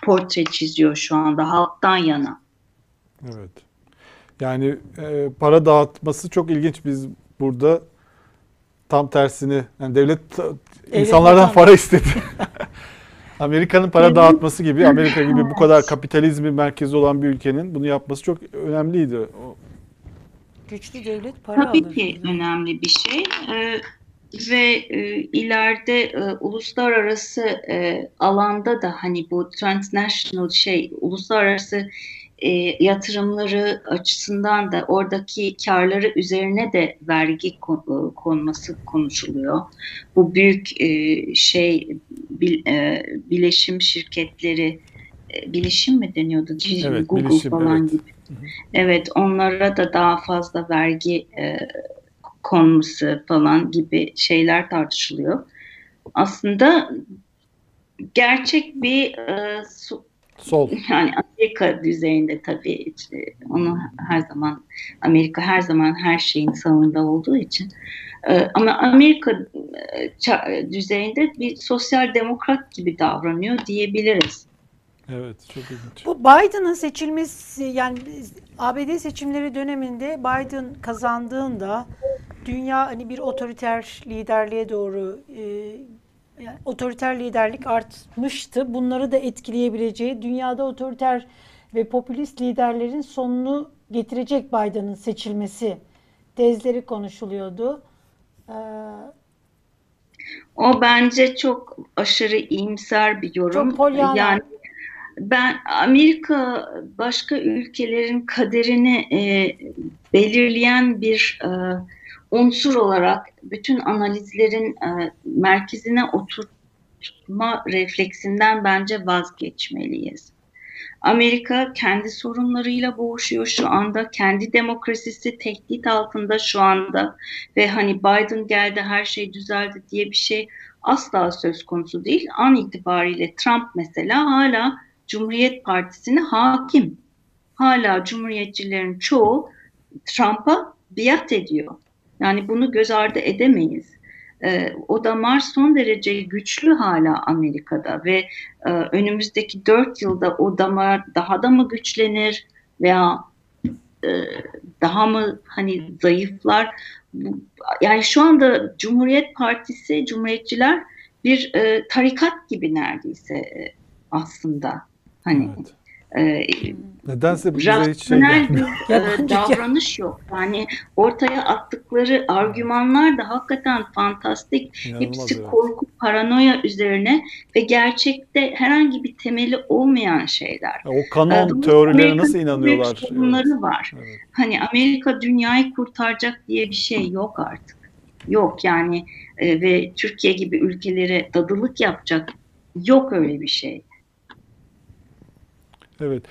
portre çiziyor şu anda halktan yana. Evet. Yani e, para dağıtması çok ilginç. Biz burada tam tersini yani devlet ta- insanlardan vatandaş. para istedi. Amerika'nın para dağıtması gibi Amerika gibi bu kadar kapitalizmi merkezi olan bir ülkenin bunu yapması çok önemliydi. O- Güçlü devlet para Tabii alır. ki önemli bir şey Ee, ve e, ileride e, uluslararası e, alanda da hani bu transnational şey uluslararası e, yatırımları açısından da oradaki karları üzerine de vergi kon- e, konması konuşuluyor. Bu büyük e, şey bil- e, bileşim şirketleri e, bilişim mi deniyordu? Evet, Google bilişim, falan evet. gibi. Evet, onlara da daha fazla vergi e, konması falan gibi şeyler tartışılıyor. Aslında gerçek bir e, su- Sol. yani Amerika düzeyinde tabii işte onu her zaman Amerika her zaman her şeyin sağında olduğu için e, ama Amerika e, ça- düzeyinde bir sosyal demokrat gibi davranıyor diyebiliriz. Evet, çok ilginç. Bu Biden'ın seçilmesi yani ABD seçimleri döneminde Biden kazandığında dünya hani bir otoriter liderliğe doğru e, yani otoriter liderlik artmıştı. Bunları da etkileyebileceği dünyada otoriter ve popülist liderlerin sonunu getirecek Biden'ın seçilmesi tezleri konuşuluyordu. Ee, O bence çok aşırı iyimser bir yorum. Çok Pollyanna. Yani ben Amerika başka ülkelerin kaderini e, belirleyen bir e, unsur olarak bütün analizlerin e, merkezine oturtma refleksinden bence vazgeçmeliyiz. Amerika kendi sorunlarıyla boğuşuyor şu anda. Kendi demokrasisi tehdit altında şu anda ve hani Biden geldi her şey düzeldi diye bir şey asla söz konusu değil. An itibariyle Trump mesela hala Cumhuriyet Partisi'ne hakim. Hala Cumhuriyetçilerin çoğu Trump'a biat ediyor. Yani bunu göz ardı edemeyiz. Ee, o damar son derece güçlü hala Amerika'da ve e, önümüzdeki dört yılda o damar daha da mı güçlenir veya e, daha mı hani zayıflar? Yani şu anda Cumhuriyet Partisi, Cumhuriyetçiler bir e, tarikat gibi neredeyse aslında. Hani Evet. E, Nedense bize hiç şey gelmiyor. bir e, davranış yok. Yani ortaya attıkları argümanlar da hakikaten fantastik. İnanılmaz, Hepsi evet. korku, paranoya üzerine ve gerçekte herhangi bir temeli olmayan şeyler. O Ee, kanon dolayısıyla teorilerine nasıl inanıyorlar? sorunları Evet. var. Evet. Hani Amerika dünyayı kurtaracak diye bir şey yok artık. Yok yani e, ve Türkiye gibi ülkelere dadılık yapacak yok öyle bir şey. Evet.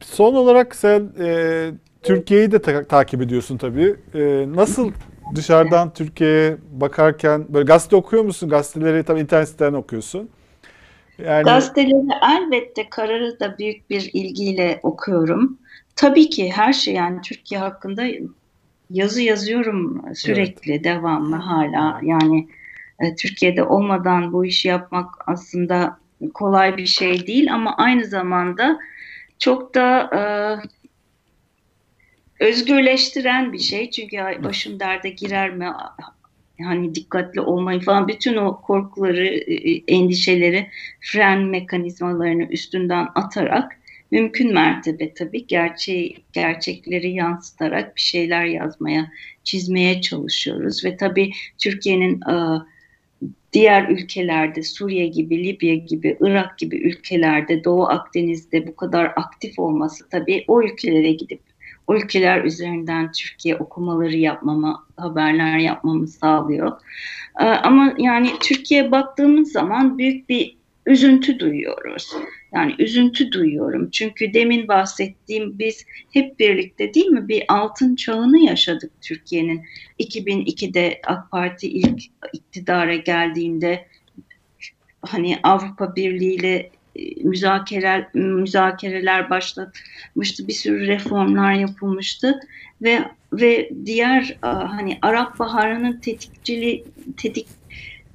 Son olarak sen e, Türkiye'yi de ta- takip ediyorsun tabii. E, nasıl dışarıdan Türkiye'ye bakarken böyle gazete okuyor musun? Gazeteleri tabii internet siteden okuyorsun. Yani Gazeteleri elbette kararı da büyük bir ilgiyle okuyorum. Tabii ki her şey yani Türkiye hakkında yazı yazıyorum sürekli, devamlı hala. Yani e, Türkiye'de olmadan bu işi yapmak aslında kolay bir şey değil ama aynı zamanda çok da e, özgürleştiren bir şey. Çünkü başım derde girer mi? Hani dikkatli olmayı falan bütün o korkuları, e, endişeleri, fren mekanizmalarını üstünden atarak mümkün mertebe tabii gerçeği, gerçekleri yansıtarak bir şeyler yazmaya, çizmeye çalışıyoruz ve tabii Türkiye'nin e, diğer ülkelerde Suriye gibi, Libya gibi, Irak gibi ülkelerde, Doğu Akdeniz'de bu kadar aktif olması tabii o ülkelere gidip o ülkeler üzerinden Türkiye okumaları yapmama, haberler yapmamı sağlıyor. Ee, ama yani Türkiye baktığımız zaman büyük bir üzüntü duyuyoruz. Yani üzüntü duyuyorum. Çünkü demin bahsettiğim biz hep birlikte değil mi bir altın çağını yaşadık Türkiye'nin. 2002'de AK Parti ilk iktidara geldiğinde hani Avrupa Birliği ile e, müzakereler müzakereler başlatmıştı. Bir sürü reformlar yapılmıştı ve ve diğer hani Arap Baharı'nın tetikçili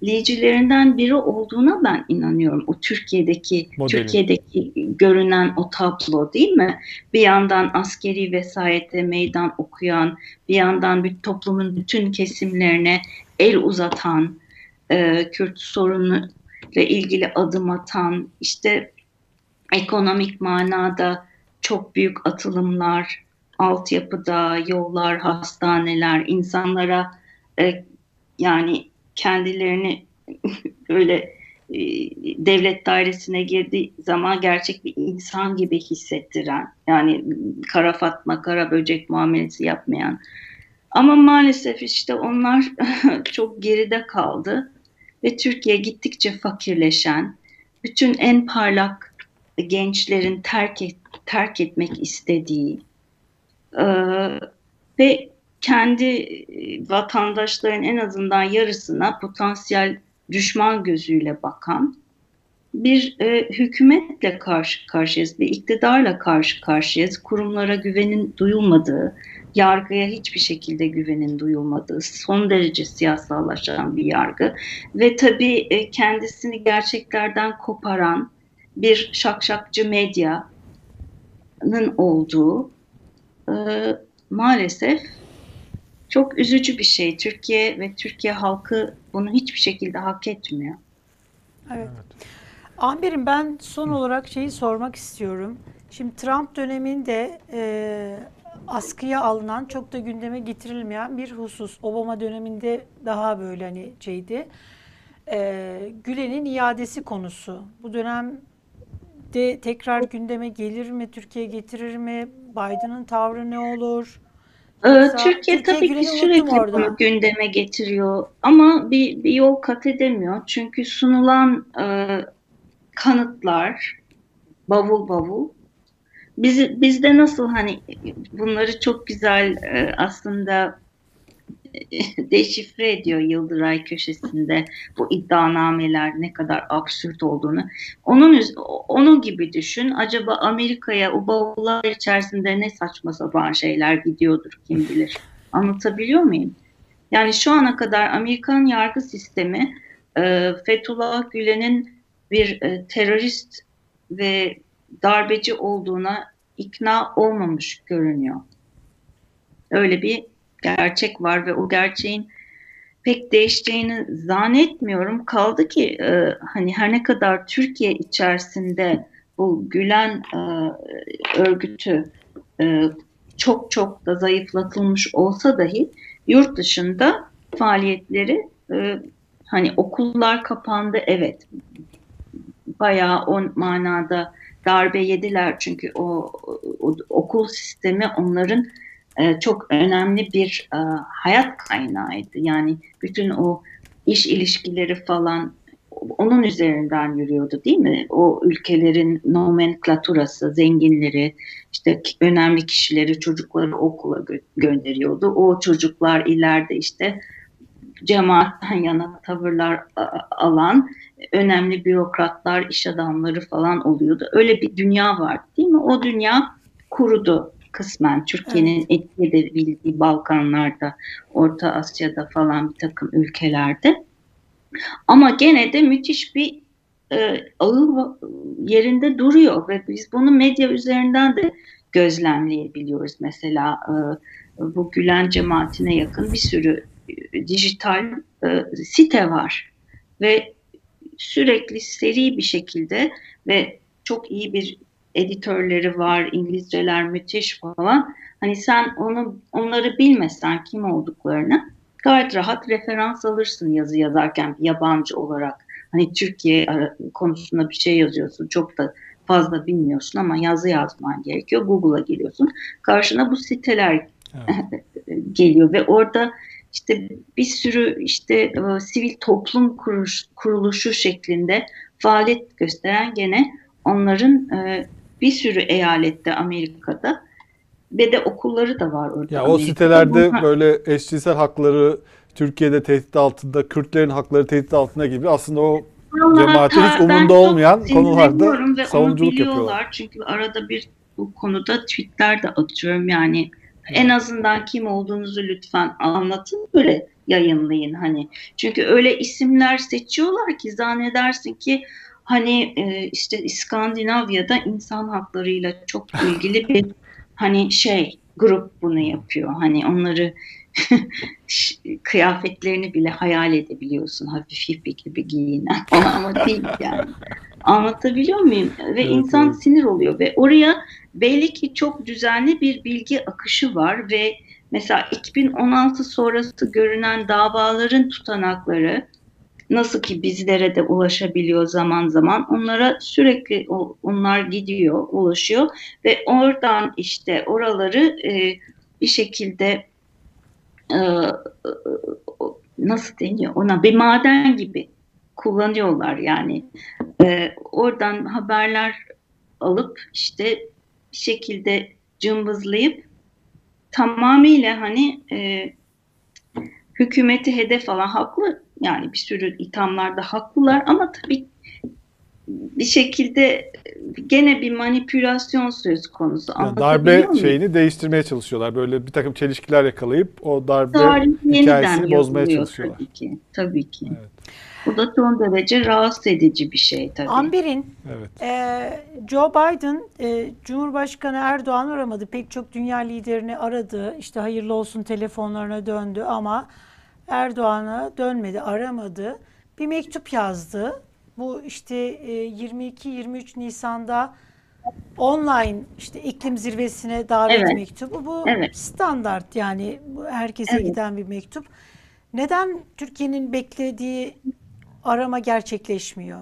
tetikleyicilerinden biri olduğuna ben inanıyorum. O Türkiye'deki Modeli. Türkiye'deki görünen o tablo değil mi? Bir yandan askeri vesayete meydan okuyan, bir yandan bir toplumun bütün kesimlerine el uzatan, e, Kürt sorunu ile ilgili adım atan, işte ekonomik manada çok büyük atılımlar, altyapıda, yollar, hastaneler, insanlara e, yani kendilerini öyle e, devlet dairesine girdiği zaman gerçek bir insan gibi hissettiren, yani kara fatma, kara böcek muamelesi yapmayan. Ama maalesef işte onlar çok geride kaldı ve Türkiye gittikçe fakirleşen, bütün en parlak gençlerin terk, et, terk etmek istediği e, ve kendi vatandaşların en azından yarısına potansiyel düşman gözüyle bakan bir e, hükümetle karşı karşıyayız, bir iktidarla karşı karşıyayız. Kurumlara güvenin duyulmadığı, yargıya hiçbir şekilde güvenin duyulmadığı, son derece siyasallaşan bir yargı ve tabii e, kendisini gerçeklerden koparan bir şakşakçı medyanın olduğu e, maalesef çok üzücü bir şey. Türkiye ve Türkiye halkı bunu hiçbir şekilde hak etmiyor. Evet. evet. Amirim ben son olarak şeyi sormak istiyorum. Şimdi Trump döneminde e, askıya alınan çok da gündeme getirilmeyen bir husus. Obama döneminde daha böyle hani şeydi. E, Gülen'in iadesi konusu. Bu dönemde tekrar gündeme gelir mi? Türkiye getirir mi? Biden'ın tavrı ne olur? Ee, Türkiye, Türkiye tabii ki sürekli bunu gündeme getiriyor. Ama bir, bir yol kat edemiyor. Çünkü sunulan e, kanıtlar bavul bavul. Biz, bizde nasıl hani bunları çok güzel e, aslında deşifre ediyor Yıldıray köşesinde bu iddianameler ne kadar absürt olduğunu. Onun onun gibi düşün. Acaba Amerika'ya o bavullar içerisinde ne saçma sapan şeyler gidiyordur kim bilir. Anlatabiliyor muyum? Yani şu ana kadar Amerikan yargı sistemi e, Fethullah Gülen'in bir e, terörist ve darbeci olduğuna ikna olmamış görünüyor. Öyle bir gerçek var ve o gerçeğin pek değişeceğini zannetmiyorum. Kaldı ki e, hani her ne kadar Türkiye içerisinde bu Gülen e, örgütü e, çok çok da zayıflatılmış olsa dahi yurt dışında faaliyetleri e, hani okullar kapandı evet bayağı o manada darbe yediler çünkü o, o okul sistemi onların e, çok önemli bir e, hayat kaynağıydı. Yani bütün o iş ilişkileri falan onun üzerinden yürüyordu değil mi? O ülkelerin nomenklaturası, zenginleri, işte önemli kişileri, çocukları okula gö- gönderiyordu. O çocuklar ileride işte cemaatten yana tavırlar alan önemli bürokratlar, iş adamları falan oluyordu. Öyle bir dünya var değil mi? O dünya kurudu kısmen. Türkiye'nin evet. etki edebildiği Balkanlarda, Orta Asya'da falan bir takım ülkelerde. Ama gene de müthiş bir e, ağı yerinde duruyor ve biz bunu medya üzerinden de gözlemleyebiliyoruz. Mesela e, bu Gülen cemaatine yakın bir sürü e, dijital e, site var ve sürekli seri bir şekilde ve çok iyi bir editörleri var, İngilizceler müthiş falan. Hani sen onu onları bilmesen kim olduklarını gayet rahat referans alırsın yazı yazarken bir yabancı olarak. Hani Türkiye konusunda bir şey yazıyorsun. Çok da fazla bilmiyorsun ama yazı yazman gerekiyor. Google'a giriyorsun. Karşına bu siteler evet. geliyor ve orada işte bir sürü işte e, sivil toplum kuruş, kuruluşu şeklinde faaliyet gösteren gene onların e, bir sürü eyalette Amerika'da ve de okulları da var orada. Ya Amerika'da. o sitelerde Bunlar... böyle eşcinsel hakları Türkiye'de tehdit altında, Kürtlerin hakları tehdit altında gibi aslında o cemaatin hiç umunda olmayan konularda savunuculuk yapıyorlar. Çünkü arada bir bu konuda tweetler de atıyorum yani en azından kim olduğunuzu lütfen anlatın böyle yayınlayın hani. Çünkü öyle isimler seçiyorlar ki zannedersin ki hani e, işte İskandinavya'da insan haklarıyla çok ilgili bir hani şey grup bunu yapıyor. Hani onları kıyafetlerini bile hayal edebiliyorsun. Hafif hippi gibi giyinen ama değil yani. Anlatabiliyor muyum? Ve evet, insan evet. sinir oluyor ve oraya belli ki çok düzenli bir bilgi akışı var ve mesela 2016 sonrası görünen davaların tutanakları nasıl ki bizlere de ulaşabiliyor zaman zaman onlara sürekli onlar gidiyor, ulaşıyor ve oradan işte oraları e, bir şekilde e, nasıl deniyor ona bir maden gibi kullanıyorlar yani. E, oradan haberler alıp işte bir şekilde cımbızlayıp tamamıyla hani e, hükümeti hedef alan haklı yani bir sürü ithamlarda haklılar ama tabii bir şekilde gene bir manipülasyon söz konusu. Yani darbe şeyini değiştirmeye çalışıyorlar. Böyle bir takım çelişkiler yakalayıp o darbe Tarih hikayesini bozmaya çalışıyorlar. Tabii ki. Tabii ki. Evet. Bu da son derece rahatsız edici bir şey tabii. Amber'in evet. e, Joe Biden e, Cumhurbaşkanı Erdoğan aramadı. Pek çok dünya liderini aradı. İşte hayırlı olsun telefonlarına döndü ama Erdoğan'a dönmedi, aramadı. Bir mektup yazdı. Bu işte 22-23 e, Nisan'da online işte iklim zirvesine davet evet. mektubu. Bu evet. standart yani herkese evet. giden bir mektup. Neden Türkiye'nin beklediği arama gerçekleşmiyor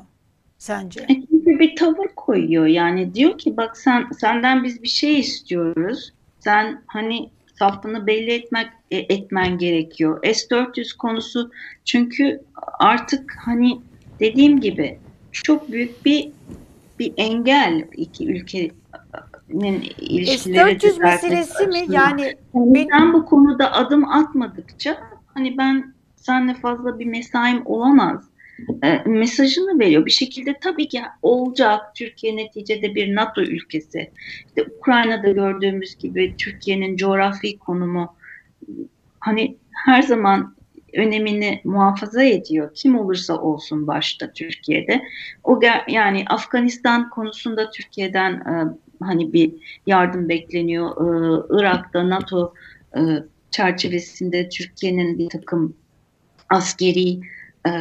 sence? E, çünkü bir tavır koyuyor yani diyor ki bak sen senden biz bir şey istiyoruz. Sen hani safını belli etmek etmen gerekiyor. S400 konusu çünkü artık hani dediğim gibi çok büyük bir bir engel iki ülkenin ilişkileri S400 meselesi mi? Yani ben, bu konuda adım atmadıkça hani ben seninle fazla bir mesaim olamaz e, mesajını veriyor. Bir şekilde tabii ki olacak. Türkiye neticede bir NATO ülkesi. İşte Ukrayna'da gördüğümüz gibi Türkiye'nin coğrafi konumu hani her zaman önemini muhafaza ediyor. Kim olursa olsun başta Türkiye'de. O yani Afganistan konusunda Türkiye'den e, hani bir yardım bekleniyor. E, Irak'ta NATO e, çerçevesinde Türkiye'nin bir takım askeri e,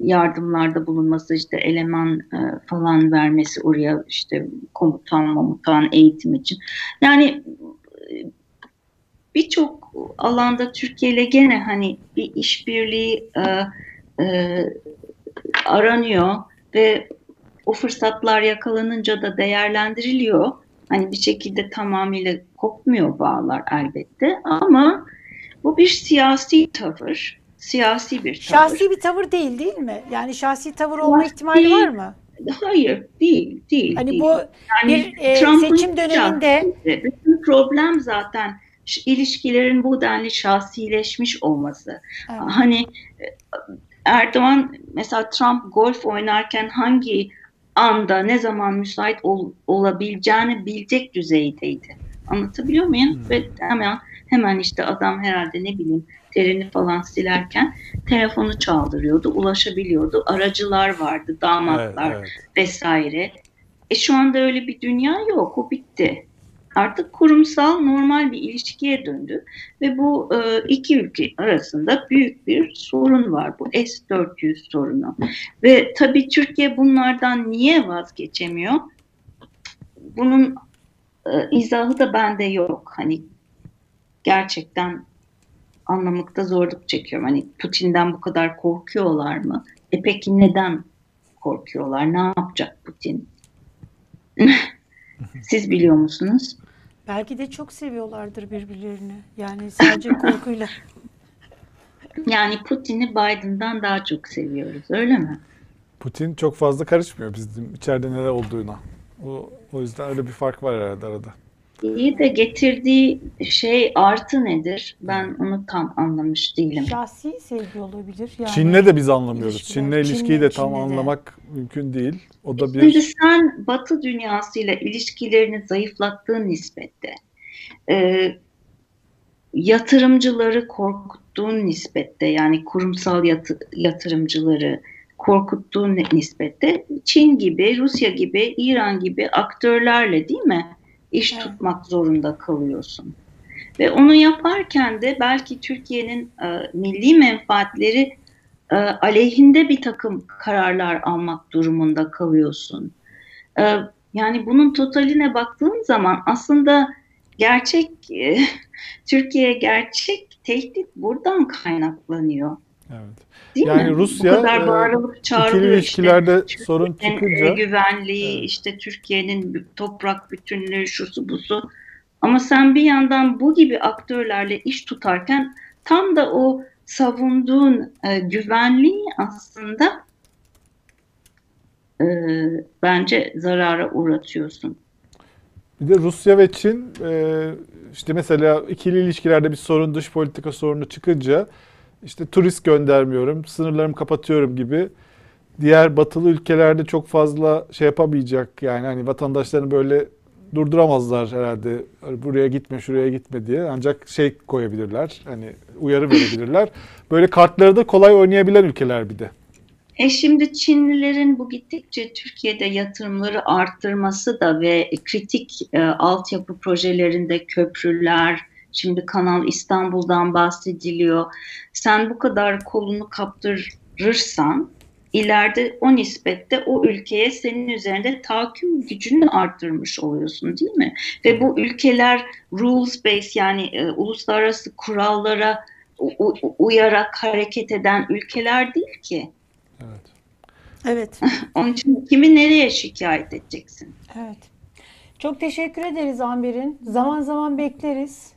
yardımlarda bulunması işte eleman e, falan vermesi oraya işte komutan komutan eğitim için yani birçok alanda Türkiye ile gene hani bir işbirliği e, e, aranıyor ve o fırsatlar yakalanınca da değerlendiriliyor. Hani bir şekilde tamamıyla kopmuyor bağlar elbette ama bu bir siyasi tavır siyasi bir tavır. Şahsi bir tavır değil değil mi? Yani şahsi tavır olma şahsi, ihtimali var mı? Hayır değil değil. Hani değil. bu yani bir e, seçim döneminde bütün problem zaten ilişkilerin bu denli şahsileşmiş olması. Evet. Hani e, Erdoğan mesela Trump golf oynarken hangi anda ne zaman müsait ol, olabileceğini bilecek düzeydeydi. Anlatabiliyor muyum? Hmm. Ve hemen hemen işte adam herhalde ne bileyim terini falan silerken telefonu çaldırıyordu, ulaşabiliyordu. Aracılar vardı, damatlar evet, evet. vesaire. E şu anda öyle bir dünya yok, o bitti. Artık kurumsal normal bir ilişkiye döndü ve bu e, iki ülke arasında büyük bir sorun var bu S-400 sorunu. Ve tabii Türkiye bunlardan niye vazgeçemiyor? bunun e, izahı da bende yok. Hani gerçekten anlamakta zorluk çekiyorum. Hani Putin'den bu kadar korkuyorlar mı? E peki neden korkuyorlar? Ne yapacak Putin? Siz biliyor musunuz? Belki de çok seviyorlardır birbirlerini. Yani sadece korkuyla. Yani Putin'i Biden'dan daha çok seviyoruz, öyle mi? Putin çok fazla karışmıyor bizim içeride neler olduğuna. O, o yüzden öyle bir fark var herhalde arada. İyi de getirdiği şey artı nedir? Ben onu tam anlamış değilim. Şahsi sevgi olabilir. Yani Çin'le de biz anlamıyoruz. ilişkiler, Çin'le ilişkiyi Çin'le- de tam Çin'le de. anlamak mümkün değil. O da Şimdi bir sen Batı dünyasıyla ilişkilerini zayıflattığın nispette, e, yatırımcıları korkuttuğun nispette, yani kurumsal yatı- yatırımcıları korkuttuğun nispette Çin gibi, Rusya gibi, İran gibi aktörlerle değil mi iş Evet. tutmak zorunda kalıyorsun. Ve onu yaparken de belki Türkiye'nin e, milli menfaatleri e, aleyhinde bir takım kararlar almak durumunda kalıyorsun. E, yani bunun totaline baktığın zaman aslında gerçek e, Türkiye gerçek tehdit buradan kaynaklanıyor. evet. Değil Yani mi? Rusya, e, İkili işte. ilişkilerde Türkiye'nin, sorun çıkınca güvenliği, Evet. işte Türkiye'nin toprak bütünlüğü, şusu busu. Ama sen bir yandan bu gibi aktörlerle iş tutarken tam da o savunduğun e, güvenliği aslında e, bence zarara uğratıyorsun. Bir de Rusya ve Çin e, işte mesela ikili ilişkilerde bir sorun dış politika sorunu çıkınca işte turist göndermiyorum, sınırlarımı kapatıyorum gibi diğer batılı ülkelerde çok fazla şey yapamayacak yani hani vatandaşlarını böyle durduramazlar herhalde buraya gitme şuraya gitme diye ancak şey koyabilirler hani uyarı verebilirler. Böyle kartları da kolay oynayabilen ülkeler bir de. E şimdi Çinlilerin bu gittikçe Türkiye'de yatırımları arttırması da ve kritik e, altyapı projelerinde köprüler, şimdi Kanal İstanbul'dan bahsediliyor. Sen bu kadar kolunu kaptırırsan ileride o nispette o ülkeye senin üzerinde tahakküm gücünü arttırmış oluyorsun değil mi? Ve bu ülkeler rules based yani e, uluslararası kurallara u- u- uyarak hareket eden ülkeler değil ki. Evet. Evet. Onun için kimi nereye şikayet edeceksin? Evet. Çok teşekkür ederiz Amber'in. Zaman zaman bekleriz.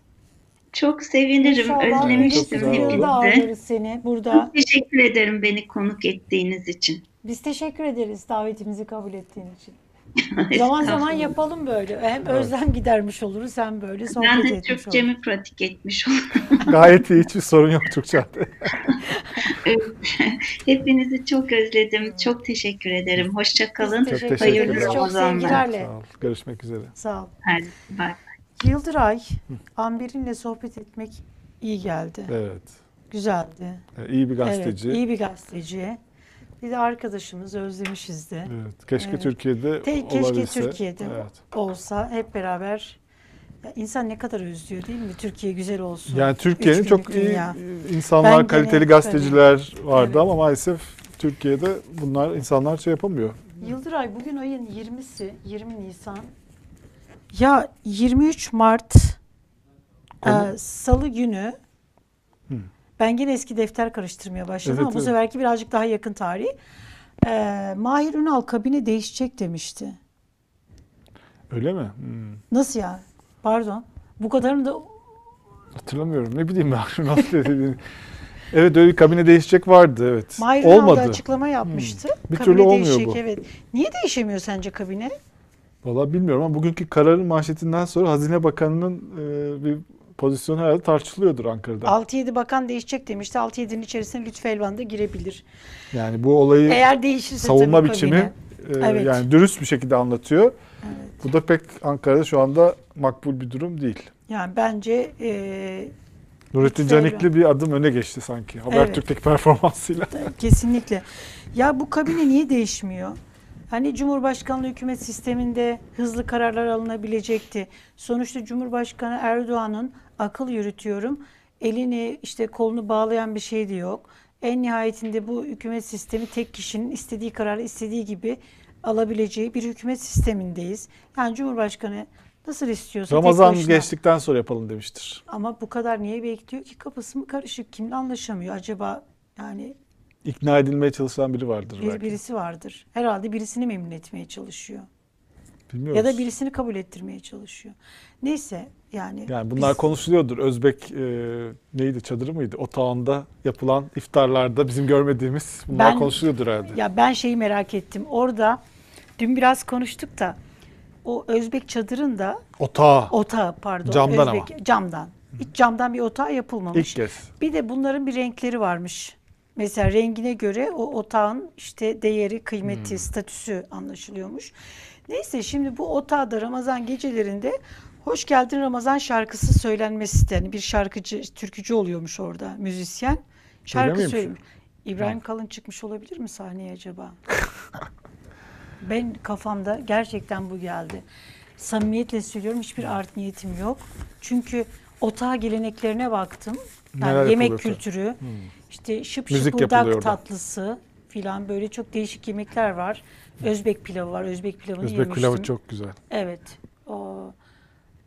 Çok sevinirim. İnşallah Özlemiştim hepinizi. seni burada. Çok teşekkür ederim beni konuk ettiğiniz için. Biz teşekkür ederiz davetimizi kabul ettiğin için. Zaman zaman yapalım böyle. Hem özlem gidermiş oluruz hem böyle sohbet Ben de. Türkçemi pratik etmiş oldum. Gayet iyi hiçbir sorun yok Türkçe'de. Hepinizi çok özledim. Çok teşekkür ederim. Hoşça kalın. Çok teşekkür ederiz. ederim. Çok Ramazanlar. sevgilerle. Sağ ol. Görüşmek üzere. Sağ ol. Hadi, bye. Yıldıray, Amber'inle sohbet etmek iyi geldi. Evet. Güzeldi. Ee, İyi bir gazeteci. Evet, iyi bir gazeteci. Bir de arkadaşımız özlemişiz de. Evet, keşke Evet. Türkiye'de Te- keşke olabilse. Türkiye'de Evet. olsa hep beraber. Ya insan ne kadar özlüyor değil mi? Türkiye güzel olsun. Yani Türkiye'nin çok günlük iyi dünya. insanlar, Ben kaliteli gazeteciler vardı Evet. ama maalesef Türkiye'de bunlar insanlar şey yapamıyor. Yıldıray bugün ayın 20'si, 20 Nisan. Ya 23 Mart e, Salı günü Hı. ben gene eski defter karıştırmaya başladım Evet, ama bu evet. seferki birazcık daha yakın tarih. E, Mahir Ünal kabine değişecek demişti. Öyle mi? Hmm. Nasıl ya? Pardon. Bu kadarını da Hatırlamıyorum. Ne bileyim ben şunu nasıl dediğini. Evet öyle bir kabine değişecek vardı evet. Mahir Ünal da Olmadı. açıklama yapmıştı. Bir Kabine türlü olmuyor değişecek, bu. Evet. Niye değişemiyor sence kabine? Valla bilmiyorum ama bugünkü kararın manşetinden sonra Hazine Bakanı'nın e, bir pozisyonu herhalde tartışılıyordur Ankara'da. 6-7 bakan değişecek demişti. 6-7'nin içerisine Lütfü Elvan da girebilir. Yani bu olayı Eğer değişirse savunma tabii biçimi kabine. e, Evet. yani dürüst bir şekilde anlatıyor. Bu da pek Ankara'da şu anda makbul bir durum değil. Yani bence e, Nurettin Canikli bir adım öne geçti sanki Habertürk'teki performansıyla. kesinlikle. Ya bu kabine niye değişmiyor? Hani Cumhurbaşkanlığı hükümet sisteminde hızlı kararlar alınabilecekti. Sonuçta Cumhurbaşkanı Erdoğan'ın akıl yürütüyorum. Elini işte kolunu bağlayan bir şey de yok. En nihayetinde bu hükümet sistemi tek kişinin istediği kararı istediği gibi alabileceği bir hükümet sistemindeyiz. Yani Cumhurbaşkanı nasıl istiyorsa tek Ramazan başına. geçtikten sonra yapalım demiştir. Ama bu kadar niye bekliyor ki kafası mı karışık? Kimle anlaşamıyor acaba? Yani İkna edilmeye çalışan biri vardır bir, belki. birisi vardır. Herhalde birisini memnun etmeye çalışıyor. Bilmiyoruz. Ya da birisini kabul ettirmeye çalışıyor. Neyse yani. Yani bunlar biz- konuşuluyordur. Özbek e, neydi çadırı mıydı? Otağında yapılan iftarlarda bizim görmediğimiz bunlar Ben- konuşuluyordur herhalde. Ya ben şeyi merak ettim. Orada dün biraz konuştuk da o Özbek çadırında Otağı. otağı pardon. Camdan Özbek, Camdan. Hiç camdan bir otağı yapılmamış. İlk kez. Bir de bunların bir renkleri varmış. Mesela rengine göre o otağın işte değeri, kıymeti, Hmm. statüsü anlaşılıyormuş. Neyse şimdi bu otağda Ramazan gecelerinde Hoş Geldin Ramazan şarkısı söylenmesi isteyen bir şarkıcı, türkücü oluyormuş orada, müzisyen. Şarkı söylemiş. İbrahim Kalın çıkmış olabilir mi sahneye acaba? ben kafamda gerçekten bu geldi. Samimiyetle söylüyorum hiçbir art niyetim yok. Çünkü otağı geleneklerine baktım. Yani Neler yemek yapılıyor tabii. kültürü, işte şıp Müzik orada. tatlısı filan böyle çok değişik yemekler var. Özbek pilavı var. Özbek pilavını Özbek yemiştim. pilavı çok güzel. Evet. O,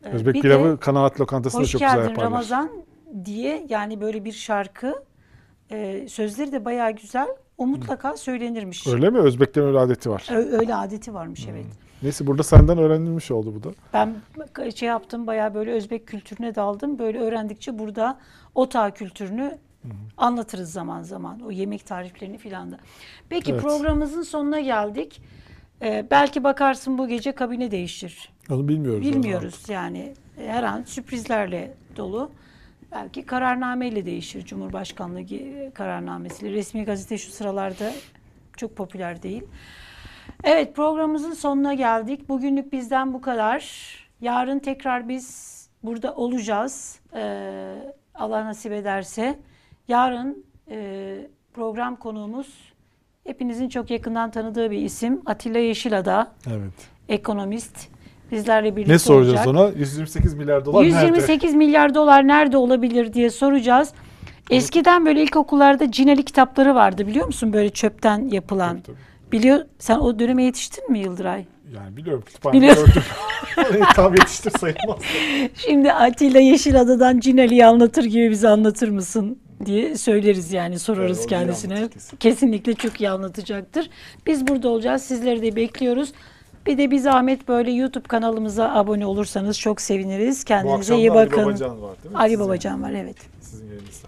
e, Özbek bir pilavı de kanaat lokantasında Hoş çok güzel geldin yaparlar. Ramazan diye yani böyle bir şarkı. E, sözleri de bayağı güzel. O mutlaka söylenirmiş. Öyle mi? Özbeklerin öyle adeti var. Ö- Öyle adeti varmış evet. Neyse burada senden öğrenilmiş oldu bu da. Ben şey yaptım bayağı böyle Özbek kültürüne daldım. Böyle öğrendikçe burada Otağ kültürünü anlatırız zaman zaman. O yemek tariflerini filan da. Peki Evet. programımızın sonuna geldik. Ee, belki bakarsın bu gece kabine değişir. Onu bilmiyoruz. Bilmiyoruz yani. E, Her an sürprizlerle dolu. Belki kararnameyle değişir. Cumhurbaşkanlığı kararnamesiyle. Resmi gazete şu sıralarda çok popüler değil. Evet programımızın sonuna geldik. Bugünlük bizden bu kadar. Yarın tekrar biz burada olacağız. Ee, Allah nasip ederse. Yarın e, program konuğumuz hepinizin çok yakından tanıdığı bir isim. Atilla Yeşilada, Evet. ekonomist. Bizlerle birlikte Ne soracağız olacak. ona? 128 milyar dolar nerede? 128 milyar dolar nerede olabilir diye soracağız. Eskiden böyle ilkokullarda cineli kitapları vardı biliyor musun? Böyle çöpten yapılan. Tabii, tabii. Biliyor sen o döneme yetiştin mi Yıldıray? Yani biliyorum kütüphanede gördüm. Tam yetiştir sayılmaz. Şimdi Atilla Yeşilada'dan Cineli'yi anlatır gibi bize anlatır mısın diye söyleriz yani sorarız Evet, kendisine. Kesinlikle çok iyi anlatacaktır. Biz burada olacağız. Sizleri de bekliyoruz. Bir de bir zahmet böyle YouTube kanalımıza abone olursanız çok seviniriz. Kendinize iyi da Ali bakın. Babacan var değil mi? Ali Sizin- Babacan var evet. Sizin yerinizde.